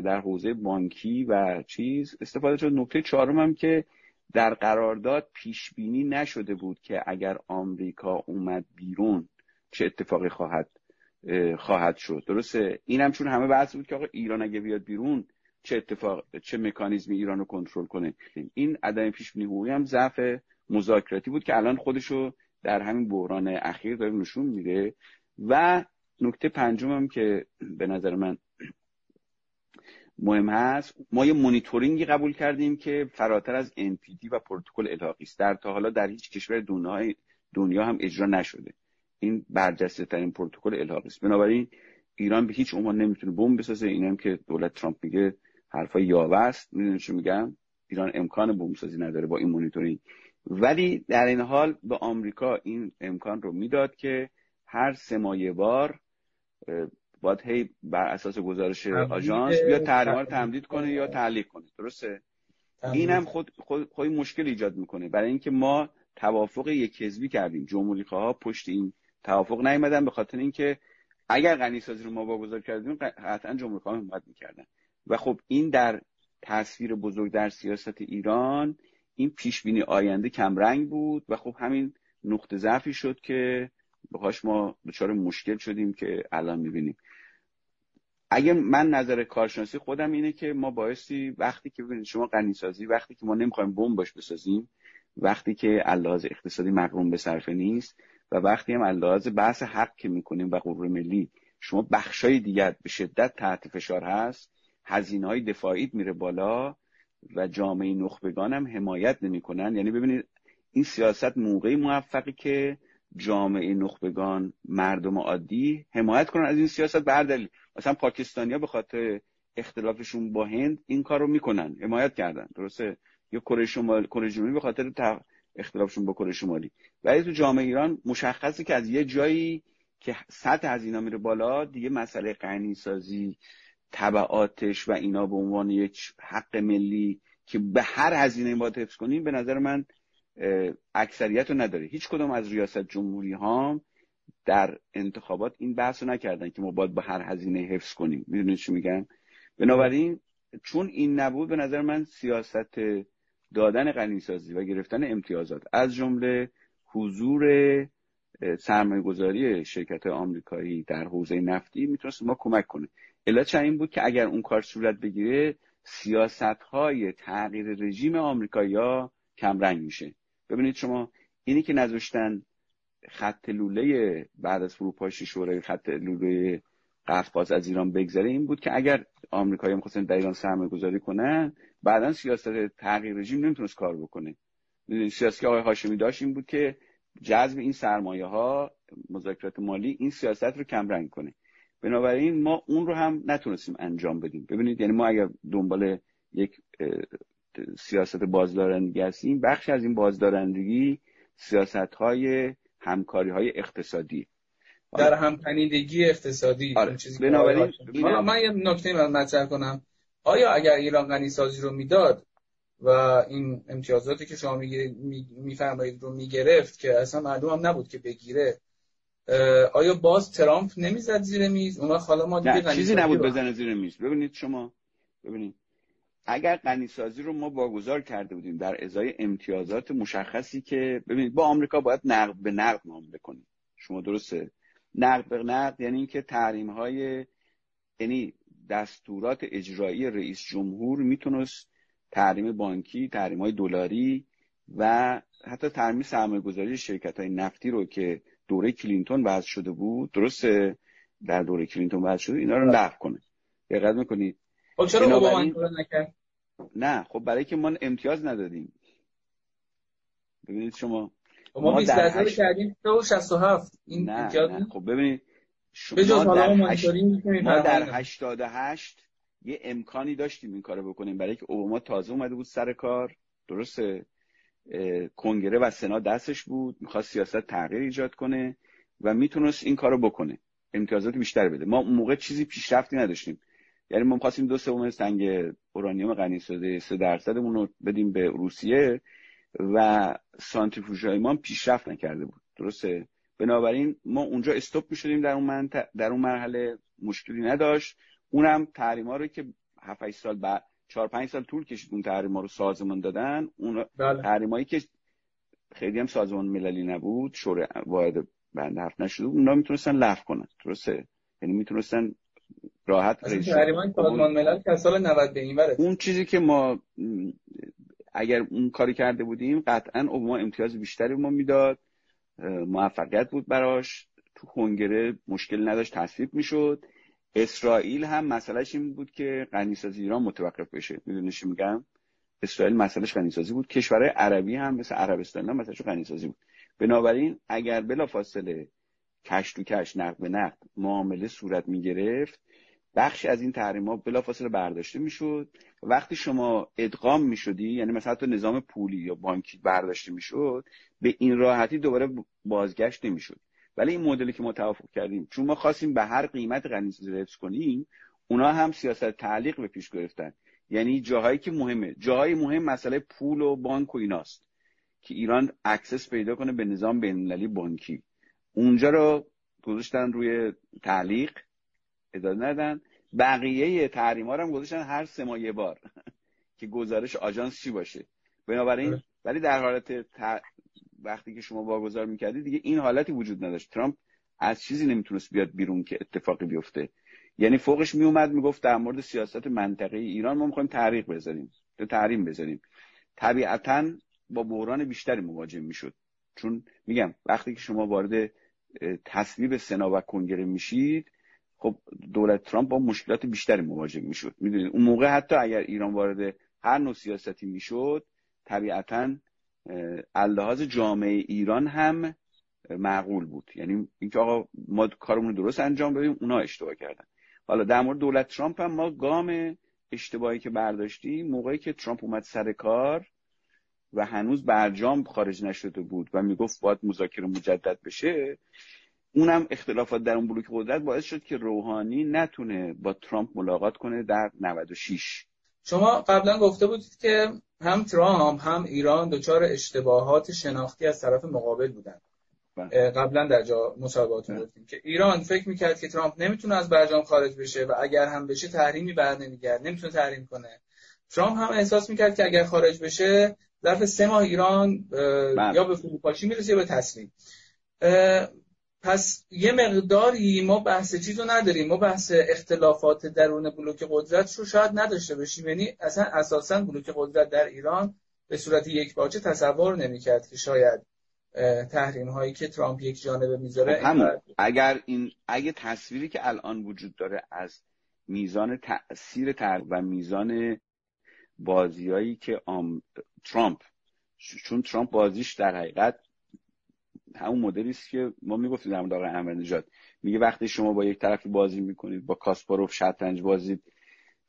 در حوزه بانکی و چیز استفاده شد. نکته چهارم هم که در قرارداد پیش بینی نشده بود که اگر آمریکا اومد بیرون چه اتفاقی خواهد خواهد شد. درسته؟ اینم چون همه بحث بود که آقا ایران اگه بیاد بیرون چه اتفاق چه مکانیزمی ایران رو کنترل کنه. این عدم پیش بینی حقوقی هم ضعف مذاکراتی بود که الان خودشو در همین بحران اخیر داره نشون میده. و نکته پنجم هم که به نظر من مهم هست ما یه مونیتورینگی قبول کردیم که فراتر از NPD و پروتکل الحاقی است در تا حالا در هیچ کشور دنیا دنیا هم اجرا نشده. این برجسته ترین پروتکل الحاقی است بنابراین ایران به هیچ عنوان نمی‌تونه بمب بسازه. این هم که دولت ترامپ میگه حرفای یاوه است. می‌دونید چی میگم؟ ایران امکان بمب سازی نداره با این مونیتورینگ ولی در این حال به آمریکا این امکان رو می‌داد که هر سه ماه بار باید هی بر اساس گزارش آژانس بیا تحریما رو تمدید کنه یا تعلیق کنه. درسته؟ این هم خود, خود, خود مشکل ایجاد می‌کنه. برای اینکه ما توافق یک حزبی کردیم. جمهوری ها پشت این توافق نیومدن به خاطر اینکه اگر غنی سازی رو ما واگذار کردیم قطعا جمهوری ها حمایت می‌کردن. و خب این در تصویر بزرگ در سیاست ایران این پیش بینی آینده کم رنگ بود و خب همین نقطه ضعفی شد که باهاش ما دچار مشکل شدیم که الان می‌بینیم. اگه من نظر کارشناسی خودم اینه که ما بایستی وقتی که ببینید شما غنیسازی وقتی که ما نمی‌خوایم بمب باش بسازیم وقتی که لحاظ اقتصادی مقرون به صرفه نیست و وقتی هم لحاظ بحث حق که می‌کنیم و قرور ملی شما بخشای دیگر به شدت تحت فشار هست هزینه های دفاعیت میره بالا و جامعه نخبگان هم حمایت نمی‌کنن. یعنی ببینید این سیاست موقعی موفقی که جامعه نخبگان مردم عادی حمایت کنن از این سیاست به هر دلیل. مثلا پاکستانیا به خاطر اختلافشون با هند این کار رو می‌کنن حمایت کردن. درسته؟ یا کره شمال کره جنوبی به خاطر اختلافشون با کره شمالی. ولی تو جامعه ایران مشخصه که از یه جایی که سطح از اینا میره بالا دیگه مسئله غنی سازی تبعاتش و اینا به عنوان یک حق ملی که به هر هزینه باید حفظ کنیم به نظر من اکثریت رو نداره. هیچ کدوم از ریاست جمهوری ها در انتخابات این بحث رو نکردن که ما باید به هر هزینه حفظ کنیم. می‌دونید چی میگم؟ بنابراین چون این نبود به نظر من سیاست دادن غنیسازی و گرفتن امتیازات از جمله حضور سرمایه گذاری شرکت آمریکایی در حوزه نفتی می‌تونست ما کمک کنه. علت این بود که اگر اون کار صورت بگیره سیاست های تغییر رژیم آمریکایی کمرنگ میشه. ببینید شما اینی که نذاشتن خط لوله بعد از فروپاشی شورای خط لوله قفقاز از ایران بگذره این بود که اگر آمریکایی می‌خواستن در ایران سرمایه گذاری کنن بعدا سیاست تغییر رژیم نمی‌تونست کار بکنه. سیاست که آقای هاشمی داشت این بود که جذب این سرمایه ها مذاکرات مالی این سیاست رو کمرنگ کنه. بنابراین ما اون رو هم نتونستیم انجام بدیم. ببینید یعنی ما اگر دنبال یک سیاست بازدارندگی هستیم بخش از این بازدارندگی سیاست های همکاری های اقتصادی. در همتنیدگی اقتصادی آره. چیزی بنابراین حالا من یه نکته من مطرح کنم. آیا اگر ایران غنی سازی رو می‌داد و این امتیازاتی که شما میفرمایید رو می‌گرفت که اصلا معلوم هم نبود که بگیره آیا باز ترامپ نمی‌زد زیر میز؟ اون حالا ما دیگه چیزی نبود بزنه زیر میز. ببینید شما ببینید. اگر غنیسازی رو ما واگذار کرده بودیم در ازای امتیازات مشخصی که ببینید با آمریکا باید نقد به نقد معامله کنیم شما درسته؟ نقد به نقد یعنی اینکه تحریم های یعنی دستورات اجرایی رئیس جمهور می‌تونست تحریم بانکی تحریم های دلاری و حتی تحریم سرمایه گذاری شرکت های نفتی رو که دوره کلینتون وضع شده بود؟ درسته؟ در دوره کلینتون وضع شده؟ اینا رو لغو کنه. دقت می‌کنید خب چرا اوباما نکرد؟ نه خب برای که ما امتیاز ندادیم. ببینید شما ما 20 درصد هشت... کردیم 67 این نه, امتیاز نه. خب ببینید شما در, هشت... ما در 88 یه امکانی داشتیم این کارو بکنیم. برای که اوباما تازه اومده بود سر کار. درسته؟ کنگره و سنا دستش بود می‌خواست سیاست تغییر ایجاد کنه و می‌تونست این کارو بکنه. امتیازات بیشتر بده. ما اون موقع چیزی پیشرفتی نداشتیم. یعنی ما می‌خواستیم دو سوم سنگ اورانیوم غنی شده سه درصدمون رو بدیم به روسیه و سانتریفوژهای ما پیشرفت نکرده بود. درسته؟ بنابراین ما اونجا استوب می‌شدیم در اون در اون مرحله. مشکلی نداشت. اونم تحریما رو که 7 سال بعد 4 5 سال طول کشید اون تحریما رو سازمان دادن. اون بله. تحریمایی که خیلی هم سازمان مللی نبود شورای واحد بند حرف نشده اونا می‌تونستن لغو کنن. درسته؟ یعنی می‌تونستن راحت سازمان ملل که سال 90 به این اون چیزی که ما اگر اون کاری کرده بودیم قطعا اوباما امتیاز بیشتری ما می‌داد. موفقیت بود براش. تو کنگره مشکل نداشت تصویب می‌شد. اسرائیل هم مسئلهش این بود که غنیسازی ایران متوقف بشه. می‌دونی چی میگم؟ اسرائیل مسئلهش غنیسازی بود. کشورهای عربی هم مثل عربستان هم مسئلهش غنیسازی بود. بنابراین اگر بلا فاصله کش تو کش نقد به نقد معامله صورت می‌گرفت بخش از این تحریم ها بلافاصله برداشته می‌شد. وقتی شما ادغام می‌شدی یعنی مثلا تو نظام پولی یا بانکی برداشته می‌شد به این راحتی دوباره بازگشت نمی‌شد. ولی این مدلی که ما توافق کردیم چون ما خواستیم به هر قیمت غنیسازی حفظ کنیم اونا هم سیاست تعلیق به پیش گرفتن. یعنی جاهایی که مهمه. جاهای مهم مسئله پول و بانک و ایناست که ایران access پیدا کنه به نظام بین‌المللی بانکی. اونجا رو گذاشتن روی تعلیق ادامه ندن بقیه تحریم ها رو هم گذاشتن هر سه ماه یه بار [laughs] که گزارش آژانس چی باشه. بنابراین ولی در حالت. وقتی که شما واگذار می‌کردی دیگه این حالتی وجود نداشت. ترامپ از چیزی نمی‌تونست بیاد بیرون که اتفاقی بیفته. یعنی فوقش میومد می‌گفت در مورد سیاست منطقه ایران ما می‌خوایم تحریق بذاریم تحریم بذاریم طبیعتا با بحران بیشتری مواجه می‌شد. چون میگم وقتی که شما وارد تصویب سنا و کنگره میشید خب دولت ترامپ با مشکلات بیشتری مواجه می‌شد. می‌دونید اون موقع حتی اگر ایران وارد هر نوع سیاستی می‌شد طبیعتا اللحاظ جامعه ایران هم معقول بود. یعنی اینکه آقا ما کارمون درست انجام بدیم اونا اشتباه کردن. حالا در مورد دولت ترامپ هم ما گام اشتباهی که برداشتیم موقعی که ترامپ اومد سر کار و هنوز برجام خارج نشده بود و می‌گفت باید مذاکره مجدد بشه اونم اختلافات در اون بلوک قدرت باعث شد که روحانی نتونه با ترامپ ملاقات کنه در 96 شما قبلا گفته بودید که هم ترامپ هم ایران دچار اشتباهات شناختی از طرف مقابل بودن بله. قبلا در جا مصاحبهاتون بله. گفتیم که ایران فکر می‌کرد که ترامپ نمی‌تونه از برجام خارج بشه و اگر هم بشه تحریمی بر نمیگرد نمی‌تونه تحریم کنه ترامپ هم احساس می‌کرد که اگر خارج بشه ظرف سه ماه ایران بله. یا به فروپاشی می‌رسه یا به تسلیم پس یه مقداری ما بحث چیزو نداریم. ما بحث اختلافات درون بلوک قدرت رو شاید نداشته باشیم. یعنی اصلا اساسا بلوک قدرت در ایران به صورت یک باچه تصور نمی‌کرد که شاید تحریم هایی که ترامپ یک جانبه می‌ذاره خب اگر این اگه تصویری که الان وجود داره از میزان تاثیر تر و میزان بازیایی که آم... ترامپ چون ترامپ بازیش در حقیقت همون مدلی است که ما می‌گفتیم در مورد آقای احمدی میگه وقتی شما با یک طرفی بازی می‌کنید با کاسپاروف شطرنج بازید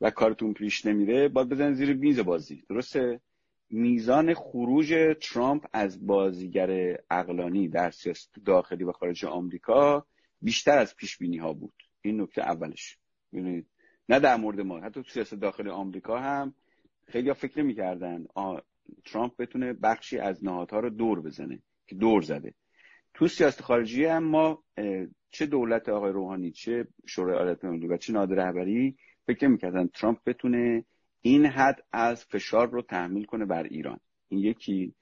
و کارتون پیش نمیره باید بزنید زیر میز بازی. درسته؟ میزان خروج ترامپ از بازیگر اقلانی در سیاست داخلی و خارج آمریکا بیشتر از پیش بینی ها بود. این نکته اولش. می‌دونید نه در مورد ما حتی تو سیاست داخلی آمریکا هم خیلی ها فکر نمی‌کردن ترامپ بتونه بخشی از نهادها رو دور بزنه که دور زده. تو سیاست خارجی هم ما چه دولت آقای روحانی چه شورای عالت ملی و چه نادر رهبری فکر می‌کردن ترامپ بتونه این حد از فشار رو تحمیل کنه بر ایران. این یکی.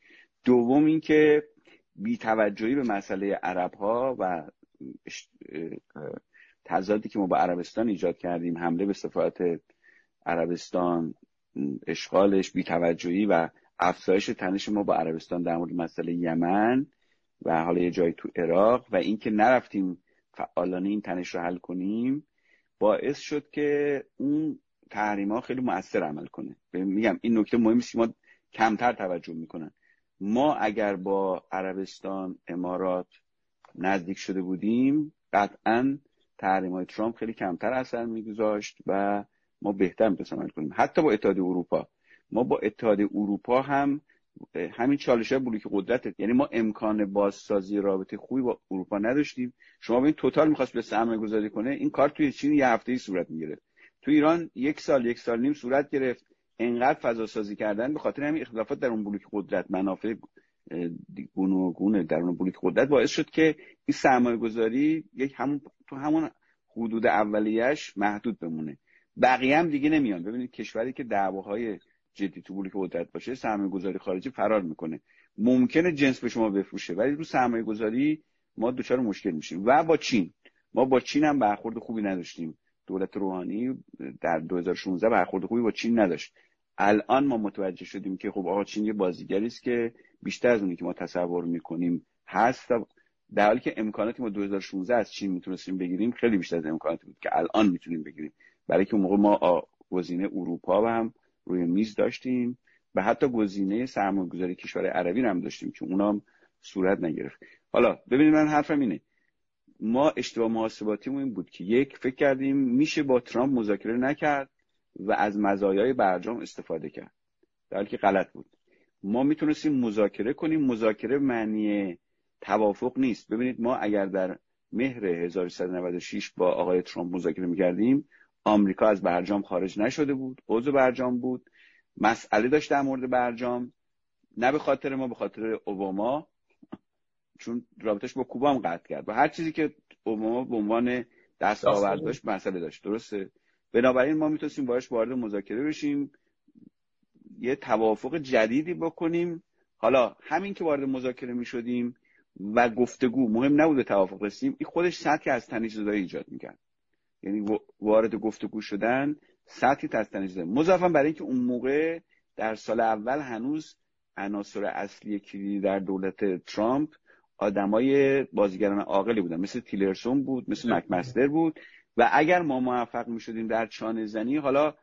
دوم اینکه بیتوجهی به مسئله عرب ها و تضادی که ما با عربستان ایجاد کردیم حمله به سفارت عربستان اشغالش بیتوجهی و افزایش تنش ما با عربستان در مورد مسئله یمن. و حالا یه جایی تو عراق و اینکه نرفتیم فعالانه این تنش رو حل کنیم باعث شد که اون تحریم ها خیلی مؤثر عمل کنه. میگم این نکته مهمی است ما کمتر توجه می‌کنن. ما اگر با عربستان امارات نزدیک شده بودیم قطعا تحریم های ترامپ خیلی کمتر اثر میگذاشت و ما بهتر می‌تونستیم عمل کنیم. حتی با اتحاد اروپا. ما با اتحاد اروپا هم همین چالش های بلوک قدرت یعنی ما امکان بازسازی رابطه خوبی با اروپا نداشتیم. شما ببین توتال می‌خواست به سرمایه گذاری کنه این کار توی چین یه هفته ای صورت می‌گرفت. تو ایران یک سال یک سال نیم صورت گرفت. انقدر فضا سازی کردن به خاطر همین اختلافات در اون بلوک قدرت منافع گونه در اون بلوک قدرت باعث شد که این سرمایه گذاری یک همون تو همون حدود اولیش محدود بمونه. بقیه هم دیگه نمیان. ببینید کشوری که دعواهای جدی تو بلوک قدرت باشه سرمایه گذاری خارجی فرار می‌کنه. ممکنه جنس به شما بفروشه ولی رو سرمایه گذاری ما دچار مشکل میشیم. و با چین. ما با چین هم برخورد خوبی نداشتیم. دولت روحانی در 2016 برخورد خوبی با چین نداشت. الان ما متوجه شدیم که خب آقا چین یه بازیگری است که بیشتر از اونی که ما تصور می‌کنیم هست در حالی که امکاناتی ما 2016 از چین می‌تونستیم بگیریم خیلی بیشتر از امکاناتی بود که الان می‌تونیم بگیریم. برای که موقع ما گزینه اروپا و هم روی میز داشتیم و حتی گزینه سرمایه‌گذاری کشور عربی هم داشتیم که اونام صورت نگرفت. حالا ببینید من حرفم اینه. ما اشتباه محاسباتیمون این بود که یک فکر کردیم میشه با ترامپ مذاکره نکرد و از مزایای برجام استفاده کرد. در حالی که غلط بود. ما می‌تونستیم مذاکره کنیم. مذاکره معنی توافق نیست. ببینید ما اگر در مهر 1396 با آقای ترامپ مذاکره می‌کردیم آمریکا از برجام خارج نشده بود عضو برجام بود. مسئله داشت در مورد برجام نه به خاطر ما به خاطر اوباما چون رابطش با کوبا هم قطع کرد. و هر چیزی که اوباما به عنوان دست آورد داشت مسئله داشت. درسته. بنابراین ما می‌تونستیم باش وارد مذاکره بشیم. یه توافق جدیدی بکنیم. حالا همین که وارد مذاکره می شدیم و گفتگو مهم نبود توافق رسیم این خودش سطحی از تنش زدایی ایجاد می‌کرد. یعنی وارد گفتگو شدن سطحی از تنش زدایی مضافا برای اینکه اون موقع در سال اول هنوز عناصر اصلی کلیدی در دولت ترامپ آدمای بازیگران عاقلی بودن. مثل تیلرسون بود مثل مکمستر بود. و اگر ما موفق می شدیم در چانه زنی حالا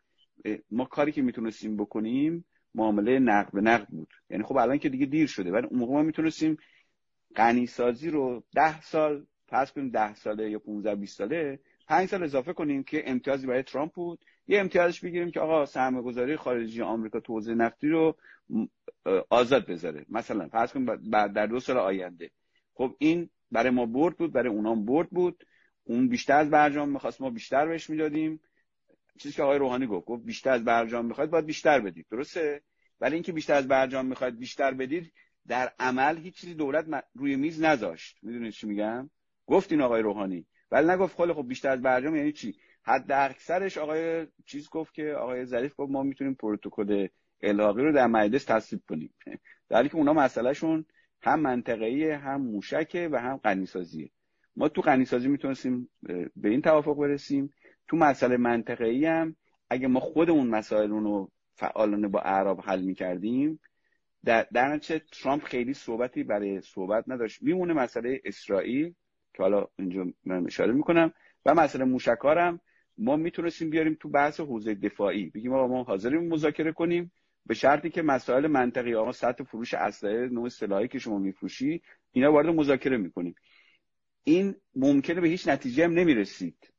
ما کاری که می‌تونستیم بکنیم معامله نقد به نقد بود. یعنی خب الان که دیگه دیر شده ولی اون موقع ما می‌تونستیم غنی سازی رو ده سال پس کنیم ده ساله یا 15 20 ساله پنج سال اضافه کنیم که امتیازی برای ترامپ بود. یه امتیازش بگیریم که آقا سرمایه گذاری خارجی آمریکا تو نفتی رو آزاد بذاره. مثلا فرض کنیم بعد در دو سال آینده. خب این برای ما برد بود برای اونام برد بود. اون بیشتر از برجام می‌خواست ما بیشتر بهش می‌دادیم. چیزی که آقای روحانی گفت گفت بیشتر از برجام می‌خواید باید بیشتر بدید. درسته؟ ولی اینکه بیشتر از برجام می‌خواید بیشتر بدید در عمل هیچ چیزی دولت روی میز نذاشت. می‌دونید چی میگم؟ گفت این آقای روحانی. ولی نگفت خیلی خب بیشتر از برجام یعنی چی؟ حد اکثرش آقای چیز گفت که آقای ظریف گفت ما می‌تونیم پروتکل الحاقی رو در مجلس تصویب کنیم. در حالی که اونا مسئلهشون هم منطقه‌ای هم موشکه و هم غنیسازیه. ما تو غنیسازی می‌تونستیم به این توافق برسیم. تو مسئله منطقه‌ای هم اگه ما خودمون مسائل رو فعالانه با اعراب حل می‌کردیم در, در ترامپ خیلی صحبتی برای صحبت نداشت. میمونه مسئله اسرائیل. که حالا اینجا من اشاره می‌کنم. و مسئله موشکارم ما می‌تونستیم بیاریم تو بحث حوزه دفاعی. بگیم آقا ما حاضریم مذاکره کنیم. به شرطی که مسائل منطقی آقا سطح فروش اسلحه نوع سلاحی که شما میفروشی اینا وارد مذاکره می‌کنیم. این ممکنه به هیچ نتیجه هم نمی‌رسید.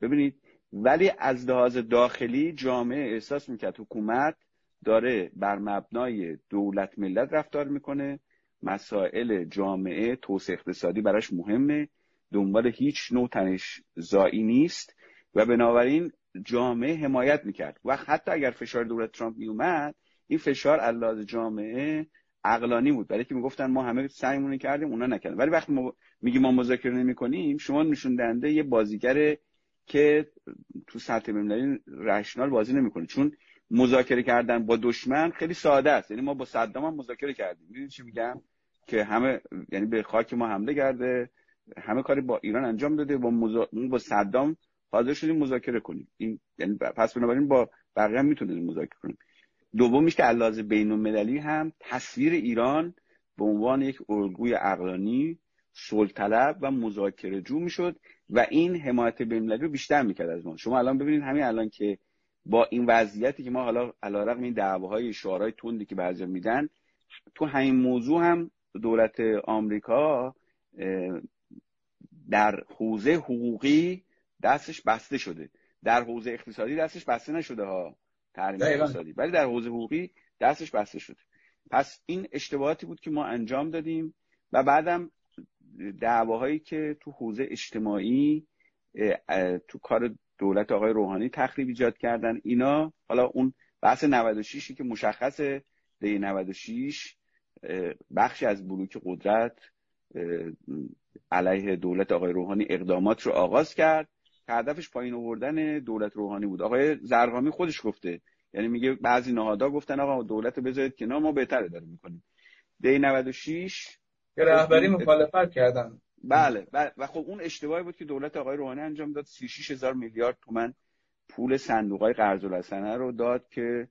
ببینید ولی از لحاظ داخلی جامعه احساس می‌کرد حکومت داره بر مبنای دولت ملت رفتار می‌کنه. مسائل جامعه توسعه اقتصادی براش مهمه. دنبال هیچ نوع تنش زایی نیست و بنابراین جامعه حمایت می‌کرد. و حتی اگر فشار دولت ترامپ میومد این فشار علاوه جامعه عقلانی بود. برای که می‌گفتن ما همه سعیمون کردیم اونا نکردن. ولی وقتی ما میگیم ما مذاکره نمی‌کنیم شما نشون دهنده یه بازیگر که تو سطح بین‌المللی رشنال بازی نمی‌کنه. چون مذاکره کردن با دشمن خیلی ساده است. یعنی ما با صدام هم مذاکره کردیم. می‌دونید چی میگم؟ که همه یعنی به خاک ما حمله کرده همه کاری با ایران انجام داده با مزا... با صدام حاضر شدیم مذاکره کنیم. این یعنی پس بنابراین با بقیه هم می‌تونیم مذاکره کنیم. دومیش که علاوه بین المللی هم تصویر ایران به عنوان یک الگوی عقلانی صلح طلب و مذاکره جو می‌شد و این حمایت بین رو بیشتر می‌کرد از ما. شما الان ببینید همین الان که با این وضعیتی که ما حالا علیرغم این دعواهای شعارهای تندی که بعضی میدن تو همین موضوع هم دولت آمریکا در حوزه حقوقی دستش بسته شده. در حوزه اقتصادی دستش بسته نشده ها تحریم اقتصادی. ولی در حوزه حقوقی دستش بسته شده. پس این اشتباهاتی بود که ما انجام دادیم و بعدم دعواهایی که تو حوزه اجتماعی تو کار دولت آقای روحانی تخریب ایجاد کردن. اینا حالا اون بحث 96 که مشخصه دی 96 بخشی از بلوک قدرت علیه دولت آقای روحانی اقدامات رو آغاز کرد. که هدفش پایین آوردن دولت روحانی بود. آقای زرقامی خودش گفته. یعنی میگه بعضی نهادها گفتن آقا دولت بذارید کنار ما بهتره داریم می‌کنیم. دی 96 که رهبری مخالفت کردن. بله, بله. و خب اون اشتباهی بود که دولت آقای روحانی انجام داد. 36 هزار میلیارد تومن پول صندوق های قرض رو داد که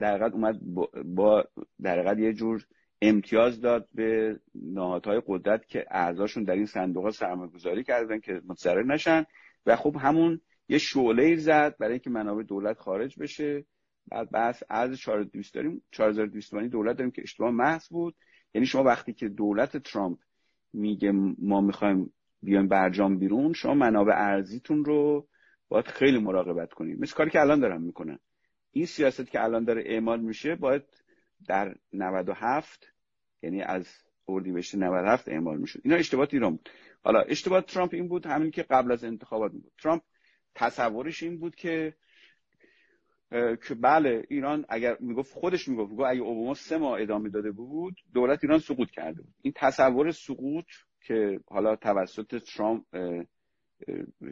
در اومد با در یه جور امتیاز داد به نهادهای قدرت که اعضاشون در این صندوق ها سرمایه گذاری کردن که متضرر نشن. و خب همون یه شعله زد برای اینکه منابع دولت خارج بشه. بعد بحث از 4200 داریم. 4200 دولت داریم که اشتباه محض بود. یعنی شما وقتی که دولت ترامپ میگه ما می‌خوایم بیایم برجام بیرون شما منابع ارزیتون رو باید خیلی مراقبت کنید. مثل کاری که الان دارم می‌کنن. این سیاست که الان داره اعمال میشه باید در 97 یعنی از اردیبهشت 97 اعمال می‌شد. اینا اشتباهات ایران بود. حالا اشتباه ترامپ این بود همین که قبل از انتخابات بود. ترامپ تصورش این بود که که بله ایران اگر می‌گفت خودش می‌گفت می‌گفت اگه اوباما سه ماه ادامه داده بود دولت ایران سقوط کرده بود. این تصور سقوط که حالا توسط ترامپ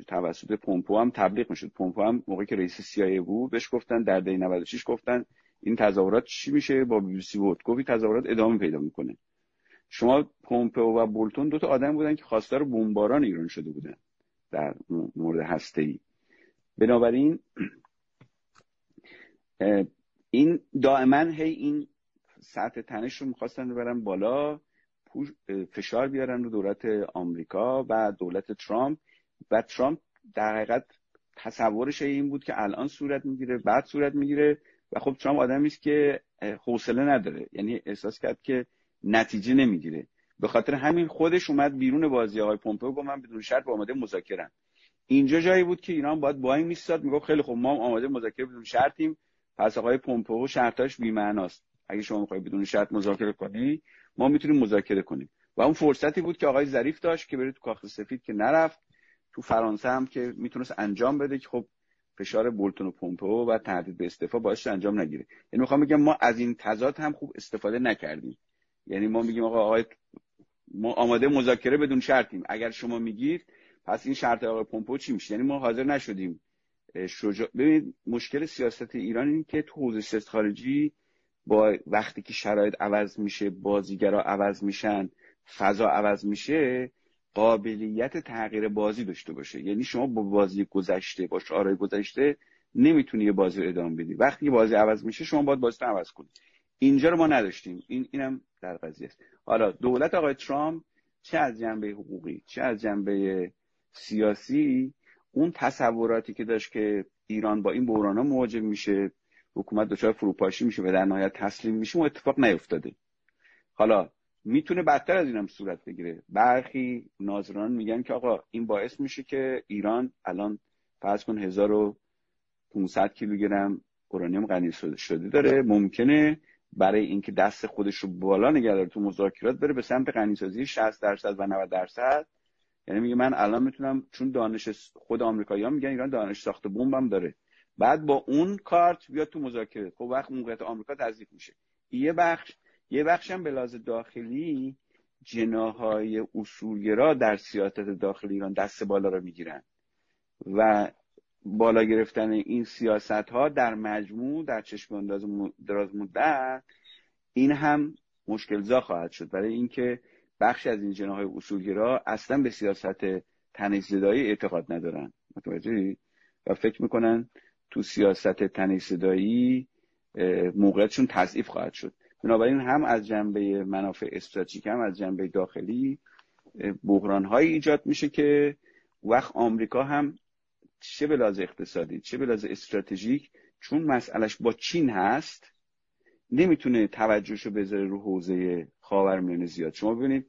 توسط پومپو هم تبلیغ می‌شد. پومپو هم موقعی که رئیس سیایه بود بهش گفتن در دی 96 گفتن این تظاهرات چی میشه؟ با بی بی سی وودکوف تظاهرات ادامه پیدا می‌کنه. شما پومپئو و بولتون دو تا آدم بودن که خواستار بمباران ایران شده بودن در مورد هسته ای بنابراین این دائما هی این سطح تنش رو می‌خواستن ببرن بالا فشار بیارن رو دولت آمریکا و دولت ترامپ. و ترامپ در حقیقت تصورش این بود که الان صورت می‌گیره بعد صورت می‌گیره. و خب ترامپ آدمی است که حوصله نداره. یعنی احساس کرد که نتیجه نمی‌گیره. به خاطر همین خودش اومد بیرون بازی آقای پومپئو گفت من بدون شرط آماده مذاکرم. اینجا جایی بود که ایران باید با این میستاد می‌گفت خیلی خب ما آماده مذاکره بدون شرطیم. پس آقای پومپئو شرطاش بی‌معناست. اگه شما می‌خوای بدون شرط مذاکره کنی ما می‌تونیم مذاکره کنیم. و اون فرصتی بود که آقای ظریف داشت که بره تو کاخ سفید که نرفت تو فرانسه هم که می‌تونست انجام بده که خب فشار بولتون و پومپئو و تهدید به استعفا باعث انجام نگیره. یعنی می‌خوام بگم ما از این تضاد هم خوب استفاده نکردیم. یعنی ما میگیم آقا آقای ما آماده مذاکره بدون شرطیم. اگر شما میگید پس این شرط آقای پومپئو چی میشه؟ یعنی ما حاضر نشدیم. شجاع ببینید مشکل سیاست ایران این که تو حوزه سیاست خارجی با وقتی که شرایط عوض میشه بازیگرا عوض میشن فضا عوض میشه قابلیت تغییر بازی داشته باشه. یعنی شما با بازی گذشته با شعارهای گذشته نمی‌تونی یه بازی رو ادامه بدی. وقتی بازی عوض میشه شما باید بازی عوض کنید اینجا رو ما نداشتیم. این اینم در قضیه است. حالا دولت آقای ترامپ چه از جنبه حقوقی چه از جنبه سیاسی اون تصوراتی که داشت که ایران با این بحران ها مواجه میشه حکومت دچار فروپاشی میشه و در نهایت تسلیم میشه اون اتفاق نیفتاده. حالا می‌تونه بدتر از اینم صورت بگیره. برخی ناظران میگن که آقا این باعث میشه که ایران الان فرض کن 1500 کیلوگرم اورانیوم غنی شده داره. ممکنه برای اینکه دست خودش رو بالا نگه داره تو مذاکرات بره به سمت غنیسازی 60 درصد و 90 درصد. یعنی میگه من الان می‌تونم چون دانش خود آمریکایی‌ها میگن ایران دانش ساخت بمبم داره. بعد با اون کارت بیاد تو مذاکره. خب وقت موقعیت آمریکا تضعیف میشه. یه بخش یه بخش هم به لحاظ داخلی جناهای اصولگرا در سیاست داخلی ایران دست بالا رو می‌گیرن. و بالا گرفتن این سیاست ها در مجموع در چشم انداز دراز مدت این هم مشکل زا خواهد شد. برای اینکه بخش از این جناهای اصولگرا اصلا به سیاست تنش زدایی اعتقاد ندارن. متوجه و فکر می‌کنن تو سیاست تنش زدایی موقعیتشون تضعیف خواهد شد. بنابراین هم از جنبه منافع استراتژیک هم از جنبه داخلی بحران ایجاد میشه که وقت آمریکا هم چه به لحاظ اقتصادی چه به لحاظ استراتژیک چون مسئلهش با چین هست نمی‌تونه توجهشو بذاره رو حوزه خاورمیانه زیاد. شما ببینید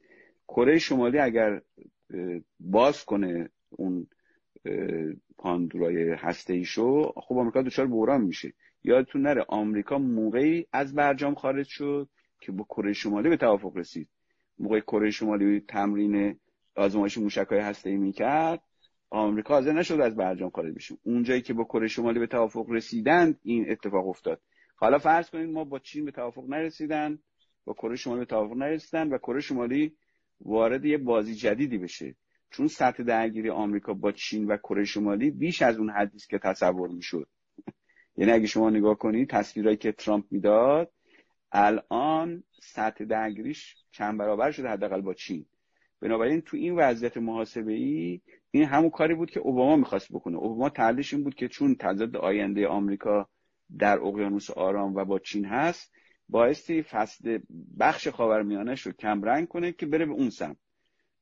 کره شمالی اگر باز کنه اون پاندورای هسته ایشو خب آمریکا دچار بحران میشه. یادتون نره آمریکا موقعی از برجام خارج شد که با کره شمالی به توافق رسید. موقع کره شمالی تمرین آزمایش موشک‌های هسته‌ای می‌کرد آمریکا حاضر نشد از برجام خارج بشه. اونجایی که با کره شمالی به توافق رسیدند این اتفاق افتاد. حالا فرض کنید ما با چین به توافق نرسیدن با کره شمالی به توافق نرسیدن و کره شمالی وارد یه بازی جدیدی بشه. چون سطح درگیری آمریکا با چین و کره شمالی بیش از اون حدی که تصور می‌شد. [laughs] یعنی اگه شما نگاه کنید تصویرهایی که ترامپ می‌داد الان سطح درگیریش چند برابر شده حداقل با چین. بنابراین تو این وضعیت محاسبه ای این همون کاری بود که اوباما می‌خواست بکنه. اوباما تحلیلش این بود که چون تضاد آینده آمریکا در اقیانوس آرام و با چین هست بایستی فصل بخش خاورمیانه رو کم رنگ کنه که بره به اون سمت.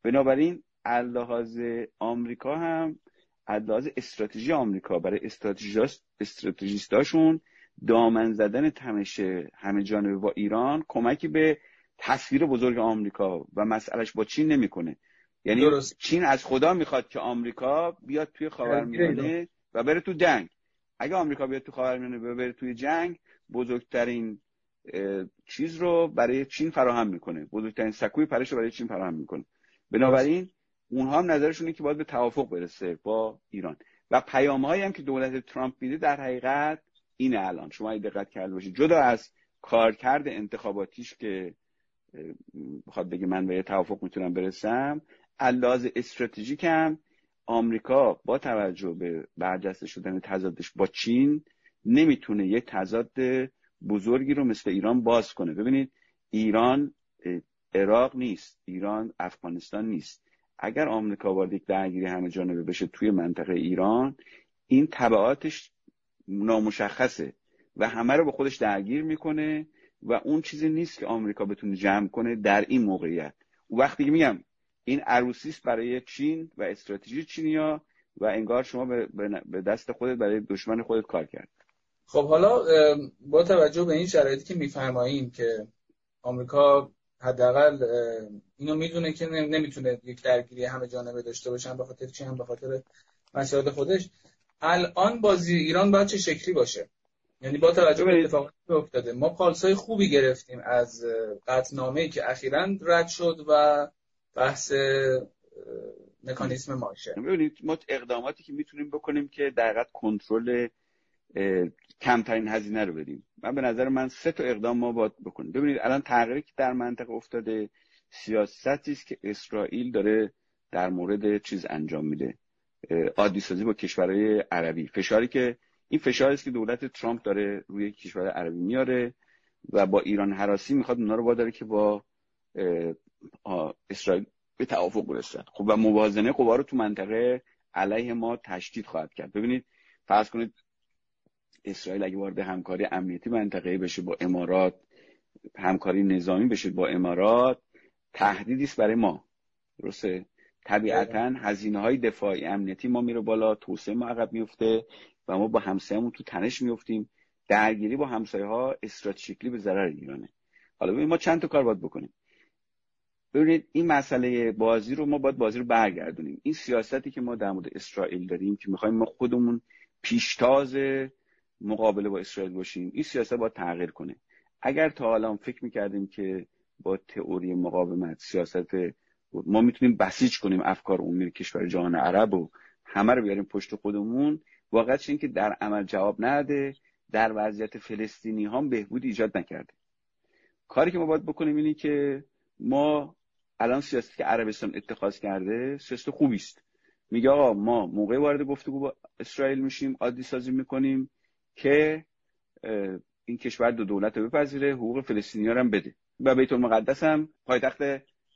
بنابراین اللحاظ آمریکا هم لحاظ استراتژی آمریکا برای استراتژیستاشون دامن زدن تمش همه جانبه با ایران کمکی به تصویر بزرگ آمریکا و مسئلهش با چین نمی‌کنه. یعنی درست. چین از خدا می‌خواد که آمریکا بیاد توی خاورمیانه و بره تو جنگ اگه آمریکا بیاد تو خاورمیانه و بره توی جنگ بزرگترین چیز رو برای چین فراهم می‌کنه. بزرگترین سکوی پرش رو برای چین فراهم می‌کنه. بنابراین اونها هم نظرشونه که باید به توافق برسه با ایران. و پیام هم که دولت ترامپ میده در حقیقت اینه الان. شما اگه دقت کرده باشید جدا از کارکرد انتخاباتیش که بخواد بگه من به توافق می‌تونم برسم الاز استراتژیک هم آمریکا با توجه به برجسته شدن تضادش با چین نمی‌تونه یه تضاد بزرگی رو مثل ایران باز کنه. ببینید ایران عراق نیست ایران افغانستان نیست. اگر آمریکا وارد یک درگیری همه جانبه بشه توی منطقه ایران این تبعاتش نامشخصه و همه رو به خودش درگیر می‌کنه و اون چیزی نیست که آمریکا بتونه جمع کنه در این موقعیت. وقتی میگم این عروسی برای چین و استراتژی چینیا و انگار شما به دست خودت برای دشمن خودت کار کرد. خب حالا با توجه به این شرایطی که میفرماییم که آمریکا حداقل اینو می‌دونه که نمی‌تونه یک درگیری همه جانبه داشته باشن به خاطر چی هم به خاطر مسائل خودش. الان بازی ایران باید چه شکلی باشه؟ یعنی با توجه به اتفاقاتی که افتاده ما پالسای خوبی گرفتیم از قطنامه که اخیرا رد شد و بحث مکانیسم ماشه. ببینید ما اقداماتی که می‌تونیم بکنیم که در کنترل کمترین هزینه رو بدیم. من به نظر من سه تا اقدام ما باید بکنیم. ببینید الان تغییری که در منطقه افتاده سیاستی است که اسرائیل داره در مورد چیز انجام میده. عادی سازی با کشورهای عربی. فشاری که این فشاری است که دولت ترامپ داره روی کشور عربی میاره و با ایران حراسی می‌خواد اونا رو واداره که با اسرائیل به توافق برسن. خب و موازنه قوا رو تو منطقه علیه ما تشدید خواهد کرد. ببینید فرض کنید اسرائیل اگه وارد همکاری امنیتی منطقه بشه با امارات همکاری نظامی بشه با امارات تهدیدی است برای ما. درسته؟ طبیعتا هزینه های دفاعی امنیتی ما میره بالا توسعه ما عقب میفته و ما با همسایه‌مون تو تنش میفتیم. درگیری با همسایه ها استراتژیکلی به ضرر ایرانه. حالا ما چند تا کار باید بکنیم. ببینید این مسئله بازی رو ما باید بازی رو برگردونیم. این سیاستی که ما در مورد اسرائیل داریم که می‌خوایم ما خودمون پیشتاز مقابله با اسرائیل باشیم این سیاست باید تغییر کنه. اگر تا حالا فکر می‌کردیم که با تئوری مقاومت سیاست ما می‌تونیم بسیج کنیم افکار عمومی کشور جهان عرب و همه رو بیاریم پشت خودمون واقعا این که در عمل جواب نده در وضعیت فلسطینی هم بهبود ایجاد نکرده. کاری که ما باید بکنیم اینه که ما الان سیاستی که عربستان اتخاذ کرده سیاست خوبی است میگه آقا ما موقع وارد گفتگو با اسرائیل میشیم عادی سازی می‌کنیم که این کشور دو دولت رو بپذیره حقوق فلسطینی هم بده. و بیت المقدس هم پایتخت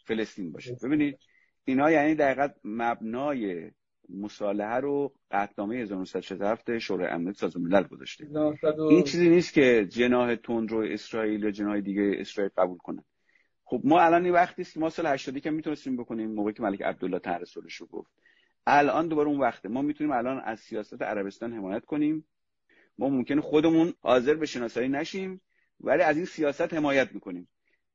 فلسطین باشه. ببینید اینا یعنی دقیقا مبنای مصالحه رو قطنامه 1967 شورای امنیت سازمان ملل گذاشته این چیزی نیست که جناه تندرو اسرائیل یا جناه دیگه اسرائیل قبول کنن. خب ما الان این وقتی است که ما سال 80 که می‌تونستیم بکنیم موقعی که ملک عبدالله طرح رو گفت. الان دوباره اون وقته. ما می‌تونیم الان از سیاست عربستان حمایت کنیم. ما ممکنه خودمون حاضر به شناسایی نشیم ولی از این سیاست حمایت می‌کنیم.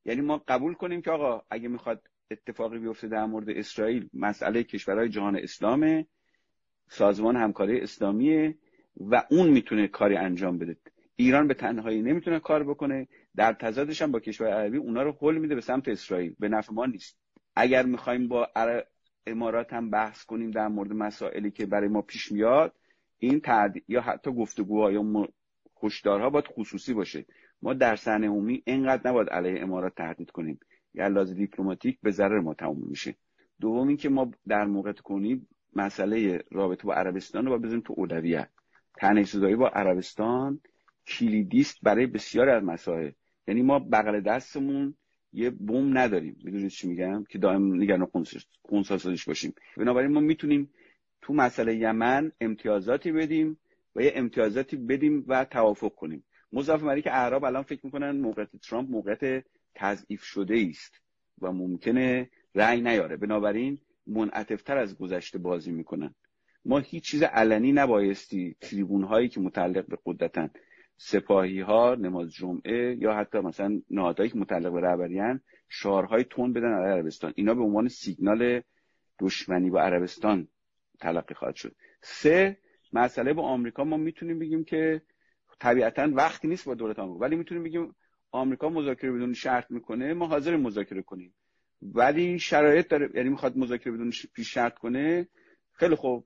یعنی ما قبول کنیم که آقا اگه می‌خواد اتفاقی بیفته در مورد اسرائیل مسئله کشورهای جهان اسلامه سازمان همکاری اسلامیه و اون می‌تونه کاری انجام بده. ایران به تنهایی نمی‌تونه کار بکنه. در تضادش هم با کشور عربی اونا رو حل میده به سمت اسرائیل. به نفع ما نیست. اگر می‌خوایم با امارات هم بحث کنیم در مورد مسائلی که برای ما پیش میاد این تعدی... یا حتی گفتگوها یا هشدارها باید خصوصی باشه. ما در صحنه عمومی اینقدر نباید علیه امارات تهدید کنیم. یا لحاظ دیپلماتیک به ضرر ما تموم میشه. دوم اینکه ما در موقع کنیم مسئله رابطه با عربستان رو باید بزنیم تو اولویت. تنش با عربستان کلیدیست برای بسیاری از مسائل. یعنی ما بغل دستمون یه بوم نداریم. می‌دونید چی میگم؟ که دائم نگران خونساسازیش باشیم. بنابراین ما می‌تونیم تو مسئله یمن امتیازاتی بدیم و یه امتیازاتی بدیم و توافق کنیم. مضاف بر که اعراب الان فکر می‌کنن موقعیت ترامپ موقعیت تضعیف شده است و ممکنه رأی نیاره. بنابراین منعطفتر از گذشته بازی می‌کنن. ما هیچ چیز علنی نبایستی تریبون هایی که متعلق به قدرتن سپاهی ها نماز جمعه یا حتی مثلا نهادهایی که متعلق به رهبریان شعارهای تون بدن علیه عربستان. اینا به عنوان سیگنال دشمنی با عربستان تلقی خواهد شد. سه مسئله با آمریکا. ما می‌تونیم بگیم که طبیعتا وقتی نیست با دولت آمریکا. ولی می‌تونیم بگیم آمریکا مذاکره بدون شرط می‌کنه. ما حاضر مذاکره کنیم. ولی شرایط داره یعنی می‌خواد مذاکره بدون پیش شرط کنه خیلی خوب.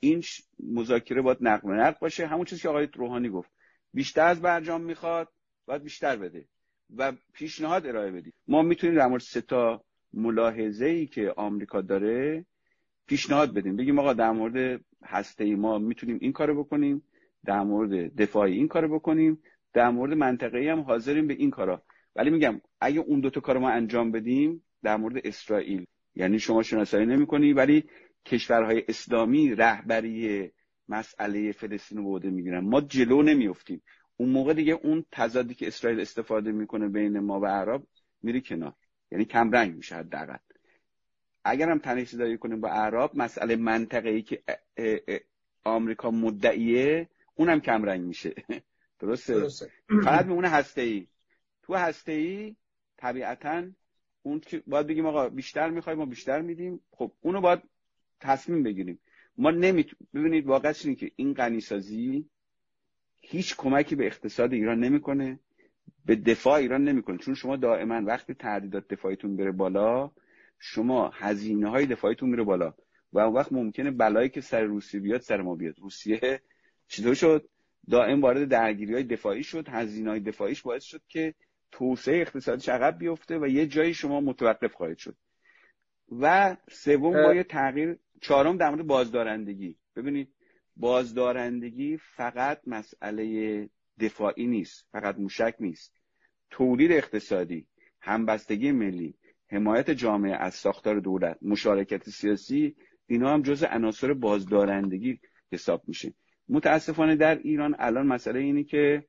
این مذاکره باید نقل نقل باشه. همون چیزی که آقای روحانی گفت. بیشتر از برجام می‌خواد باید بیشتر بده و پیشنهاد ارائه بدی ما می‌تونیم در مورد سه تا ملاحظه ای که آمریکا داره پیشنهاد بدیم. بگیم آقا در مورد هسته ای ما می‌تونیم این کارو بکنیم در مورد دفاعی این کارو بکنیم در مورد منطقه هم حاضریم به این کارا. ولی میگم اگه اون دوتا کار ما انجام بدیم در مورد اسرائیل یعنی شما شناسایی نمی‌کنی ولی کشورهای اسلامی رهبری مسئله فلسطین رو به می‌گیرن. ما جلو نمیفتیم اون موقع دیگه اون تضادی که اسرائیل استفاده می‌کنه بین ما و عرب میری کنار. یعنی کمرنگ میشه حداقل. اگر هم تنش کنیم با عرب مسئله منطقه ای که آمریکا مدعیه اونم کمرنگ میشه. [laughs] درسته, درسته. فقط میمونه هسته ای تو هسته ای طبیعتا اون که باید بگیم آقا بیشتر می‌خوایم ما بیشتر میدیم. خب اونو باید تصمیم بگیریم. ما نمیت ببینید واقعا اینه که این غنیسازی هیچ کمکی به اقتصاد ایران نمی‌کنه به دفاع ایران نمی‌کنه. چون شما دائما وقتی تهدیدات دفاعیتون بره بالا شما هزینه های دفاعیتون میره بالا. و اون وقت ممکنه بلایی که سر روسیه بیاد سر ما بیاد. روسیه چطور شد؟ دائم وارد درگیری های دفاعی شد هزینه های دفاعیش باعث شد که توسعه اقتصادی عقب بیفته و یه جایی شما متوقف خواهید شد. و سوم با یه تغییر چهارم در مورد بازدارندگی. ببینید بازدارندگی فقط مسئله دفاعی نیست فقط موشک نیست. تولید اقتصادی همبستگی ملی حمایت جامعه از ساختار دولت مشارکت سیاسی اینا هم جز عناصر بازدارندگی حساب میشه. متاسفانه در ایران الان مسئله اینه که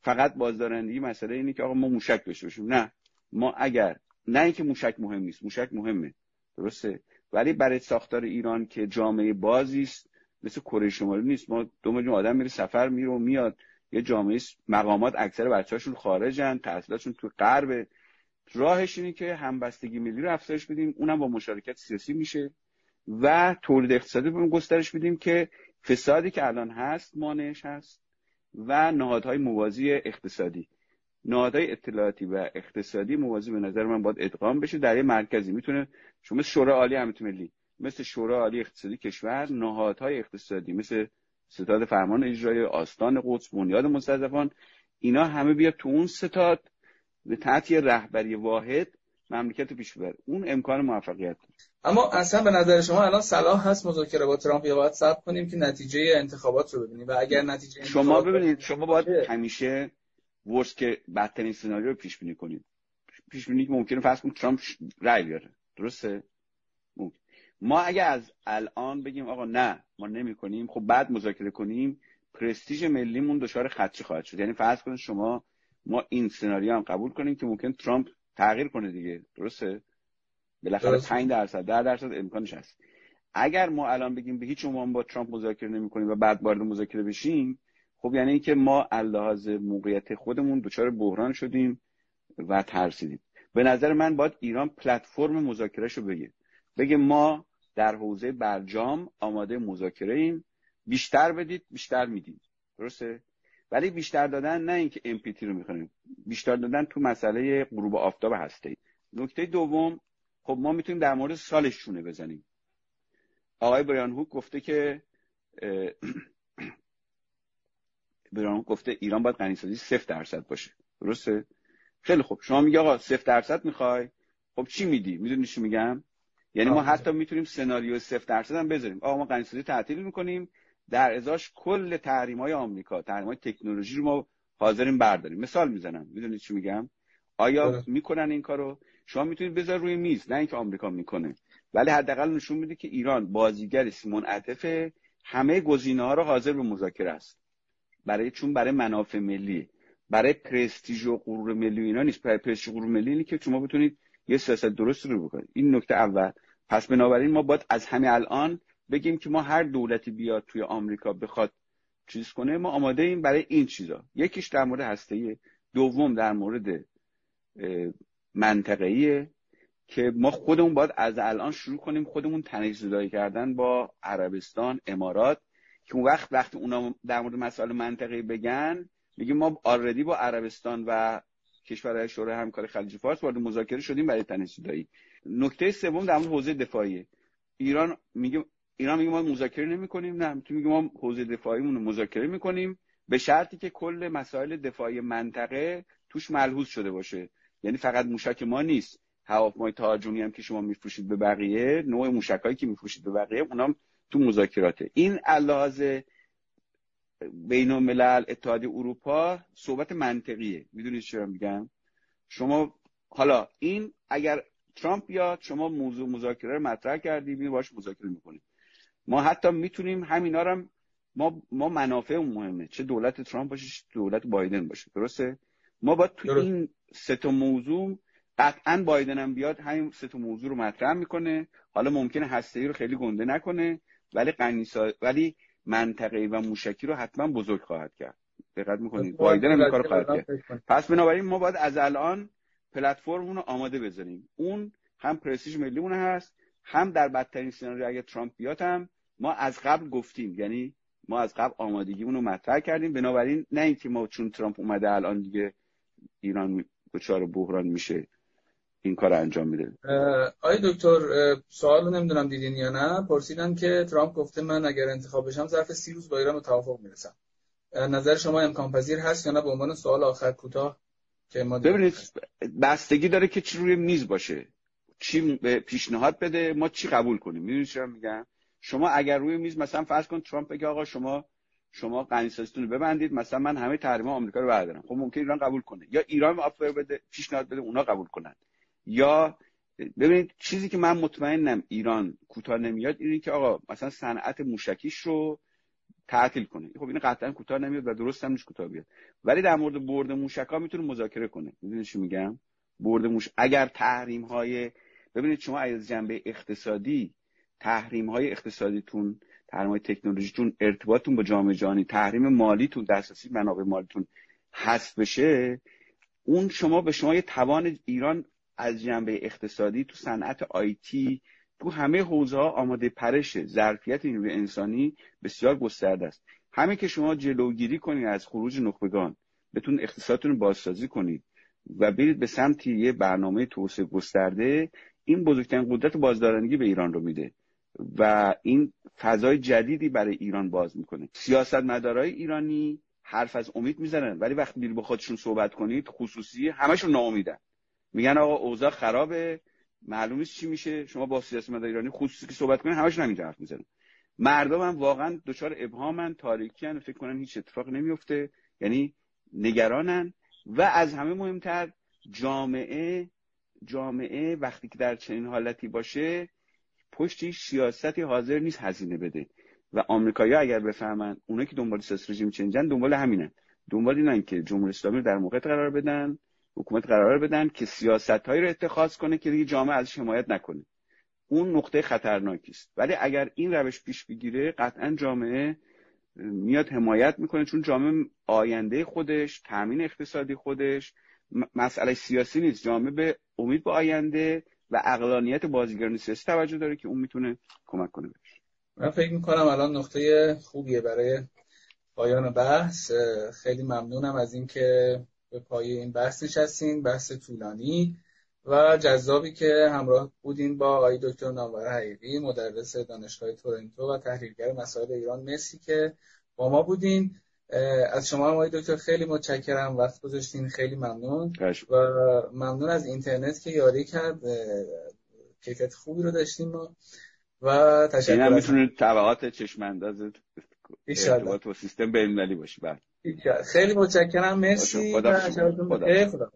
فقط بازدارندگی مسئله اینه که آقا ما موشک داشته باشیم. نه. ما اگر نه اینکه موشک مهم نیست موشک مهمه. درسته؟ ولی برای ساختار ایران که جامعه بازی است مثل کره شمالی نیست. ما دو میلیون آدم میره سفر میره و میاد. یه جامعه مقامات اکثر بچه‌هاشون خارجن تحصیلاتشون تو غرب. راهش اینه که همبستگی ملی رو افزایش بدیم. اونم با مشارکت سیاسی میشه. و تولید اقتصادی رو گسترش بدیم که فسادی که الان هست مانعش هست. و نهادهای موازی اقتصادی. نهادهای اطلاعاتی و اقتصادی موازی به نظر من باید ادغام بشه در یه مرکزی. می‌تونه شما شورای عالی امنیت ملی مثل شورای عالی اقتصادی کشور نهادهای اقتصادی مثل ستاد فرمان اجرایی آستان قدس بنیاد مستضعفان اینا همه بیاد تو اون ستاد به تحت رهبری واحد مملکت پیش ببره اون امکان موفقیت اما اصلا به نظر شما الان صلاح هست مذاکره با ترامپ یا باید صبر کنیم که نتیجه انتخابات رو ببینیم؟ و اگر نتیجه شما ببینید شما باید همیشه ورس که بدترین سناریو رو پیش بینی کنید پیش بینی که ممکنه فرض کنید ترامپ رای بیاره. درسته؟ ممکن. ما اگر از الان بگیم آقا نه ما نمی کنیم خب بعد مذاکره کنیم پرستیژ ملیمون دچار خدشه خواهد شد. یعنی فرض کنید شما ما این سناریو هم قبول کنیم که ممکن ترامپ تغییر کنه دیگه. درسته؟ بالاخره 5 درصد 10 درصد امکانش هست. اگر ما الان بگیم به هیچ عنوان با ترامپ مذاکره نمی کنیم و بعد وارد مذاکره بشیم خب یعنی اینکه ما لحاظ موقعیت خودمون دچار بحران شدیم و ترسیدیم. به نظر من باید ایران پلتفرم مذاکرهش رو بگه. بگه ما در حوزه برجام آماده مذاکره ایم بیشتر بدید بیشتر میدیم درسته؟ ولی بیشتر دادن نه اینکه امپیتی رو می‌خوایم. بیشتر دادن تو مسئله غروب آفتاب هسته نکته دوم خب ما می‌تونیم در مورد سالش شونه بزنیم. آقای بریان هوک گفته که هوک گفته ایران باید غنیسازی صفر درصد باشه. درسته؟ خیلی خوب. شما میگه آقا صفر درصد می‌خوای؟ خب چی میدی؟ می‌دونی چی میگم؟ یعنی ما حتی می‌تونیم سناریو صفر درصد هم بذاریم. آقا ما غنیسازی تعطیل می‌کنیم. در ازاش کل تحریم های آمریکا تحریم های تکنولوژی رو ما حاضریم برداریم. مثال می‌زنم. می‌دونید چی میگم؟ آیا می‌کنن این کارو؟ شما می‌تونید بذار روی میز. نه اینکه آمریکا می‌کنه. ولی حداقل نشون میده که ایران بازیگر منعطف همه گزینه ها رو حاضر به مذاکره است. برای چون برای منافع ملی برای پرستیژ و غرور ملی اینا نیست. برای پرستیژ غرور ملی اینه که شما بتونید یه سیاست درست رو بکنید. این نکته اول. پس بنابراین ما باید از همه الان بگیم که ما هر دولتی بیاد توی آمریکا بخواد چیز کنه ما آماده ایم برای این چیزا. یکیش در مورد هسته دوم در مورد منطقه‌ایه که ما خودمون باید از الان شروع کنیم خودمون تنش زدایی کردن با عربستان امارات. که اون وقت وقتی اونا در مورد مسائل منطقه‌ای بگن میگیم ما آردی با عربستان و کشورهای شورای همکاری خلیج فارس وارد مذاکره شدیم برای تنش زدایی نکته سوم در مورد حوزه دفاعی ایران میگه ایران میگه ما مذاکره نمی‌کنیم نه تو میگه ما حوزه دفاعیمون رو مذاکره می‌کنیم به شرطی که کل مسائل دفاعی منطقه توش ملحوظ شده باشه. یعنی فقط موشک ما نیست. هواپیمای تهاجمی هم که شما میفروشید به بقیه نوع موشکایی که میفروشید به بقیه اونام تو مذاکراته این علاوه بین الملل اتحادیه اروپا صحبت منطقیه. می‌دونید چرا میگم؟ شما حالا این اگر ترامپ بیاد شما موضوع مذاکره رو مطرح کردیم باش مذاکره می‌کنیم ما حتی می‌تونیم همینا رو ما ما منافع مهمه. چه دولت ترامپ باشه چه دولت بایدن باشه. درسته؟ ما باید تو این سه تا موضوع قطعا بایدن هم بیاد همین سه تا موضوع رو مطرح می‌کنه. حالا ممکنه هسته رو خیلی گنده نکنه. ولی قنیسا ولی منطقه و موشکی رو حتما بزرگ خواهد کرد. دقت می‌کنید. بایدن هم کار خواهد کرد. پس بنابراین ما باید از الان پلتفرم رو آماده بذاریم. اون هم پرستیژ ملیمون هست هم در بدترین سناریو اگه ترامپ بیاد هم ما از قبل گفتیم. یعنی ما از قبل آمادگیمون رو مطرح کردیم. بنابراین نه اینکه ما چون ترامپ اومده الان دیگه ایران دچار بحران میشه. این کار انجام میده. آی دکتر سوال نمی‌دونم دیدین یا نه. پرسیدن که ترامپ گفته من اگر انتخاب بشم ظرف سی روز با ایران به توافق می‌رسم. نظر شما امکان پذیر هست یا نه؟ به عنوان سوال آخر کوتاه که ما ببینید بستگی داره که چی روی میز باشه. چی پیشنهاد بده ما چی قبول کنیم. می‌دونید چرا میگم؟ شما اگر روی میز مثلا فرض کن ترامپ بگه آقا شما شما قنیسازتون رو ببندید مثلا من همه تحریم آمریکا رو بردارم. خب ممکن ایران قبول کنه. یا ایران آفر بده پیشنهاد بده اونا قبول کنن. یا ببینید چیزی که من مطمئنم ایران کوتاه نمیاد اینه که آقا مثلا صنعت موشکیش رو تعطیل کنه. خب این قطعا کوتاه نمیاد و درست هم نیست کوتاه بیاد. ولی در مورد برد موشکا می‌تونه مذاکره کنه. می‌دونید چی میگم؟ برد موش اگر تحریم های ببینید شما از جنبه اقتصادی تحریم های اقتصادیتون تحریم های تکنولوژیتون ارتباطتون با جامعه جهانی تحریم مالیتون دسترسی منابع مالیتون هست بشه اون شما به شما یه توان ایران از جنبه اقتصادی تو صنعت آیتی تو همه حوزه ها آماده پرشه ظرفیت نیروی انسانی بسیار گسترده است. همه که شما جلوگیری کنید از خروج نخبگان بتون اقتصادتون رو بازسازی کنید و برید به سمت یه برنامه توسعه گسترده این بزرگترین قدرت بازدارندگی به ایران رو میده و این فضای جدیدی برای ایران باز می‌کنه. سیاستمدارای ایرانی حرف از امید می‌زنن ولی وقتی میری با خودشون صحبت کنید خصوصی همشون ناامیدن. میگن آقا اوضاع خرابه معلوم نیست چی میشه. شما با سیاستمدار ایرانی خصوصی که صحبت کنید همشون همین حرف می‌زنن. مردم هم واقعا دچار ابهامن تاریکیان فکر کنن هیچ اتفاق نمیفته یعنی نگرانن. و از همه مهمتر جامعه جامعه وقتی که در چنین حالتی باشه پشتی سیاستی حاضر نیست هزینه بده. و آمریکایی اگر بفهمن اونا که دنبال سیاست رژیم چنجن دنبال همینن. دنبال اینن که جمهوری اسلامی در موقع قرار بدن. حکومت قرار بدن که سیاست هایی رو اتخاذ کنه که دیگه جامعه ازش حمایت نکنه. اون نقطه خطرناکی است. ولی اگر این روش پیش بگیره قطعا جامعه میاد حمایت می‌کنه چون جامعه آینده خودش تامین اقتصادی خودش مسئله سیاسی نیست. جامعه به امید به آینده و اقلانیت بازیگران سیاسی توجه داره که اون می‌تونه کمک کنه بهش. من فکر می‌کنم الان نقطه خوبیه برای پایان بحث. خیلی ممنونم از اینکه به پای این بحث نشستین بحث طولانی و جذابی که همراه بودین با آقای دکتر نامور حقیقی مدرس دانشگاه تورنتو و تحلیلگر مسائل ایران. مسی که با ما بودین. از شما آقای دکتر خیلی متشکرم. وقت گذاشتین. خیلی ممنون. و ممنون از اینترنت که یاری کرد. کیفیت خوبی رو داشتیم ما. و تشکر. این هم می‌تونه طبقات چشم انداز ارتباط و سیستم بین باشه بله. خیلی متشکرم مرسی. خدا, خدا.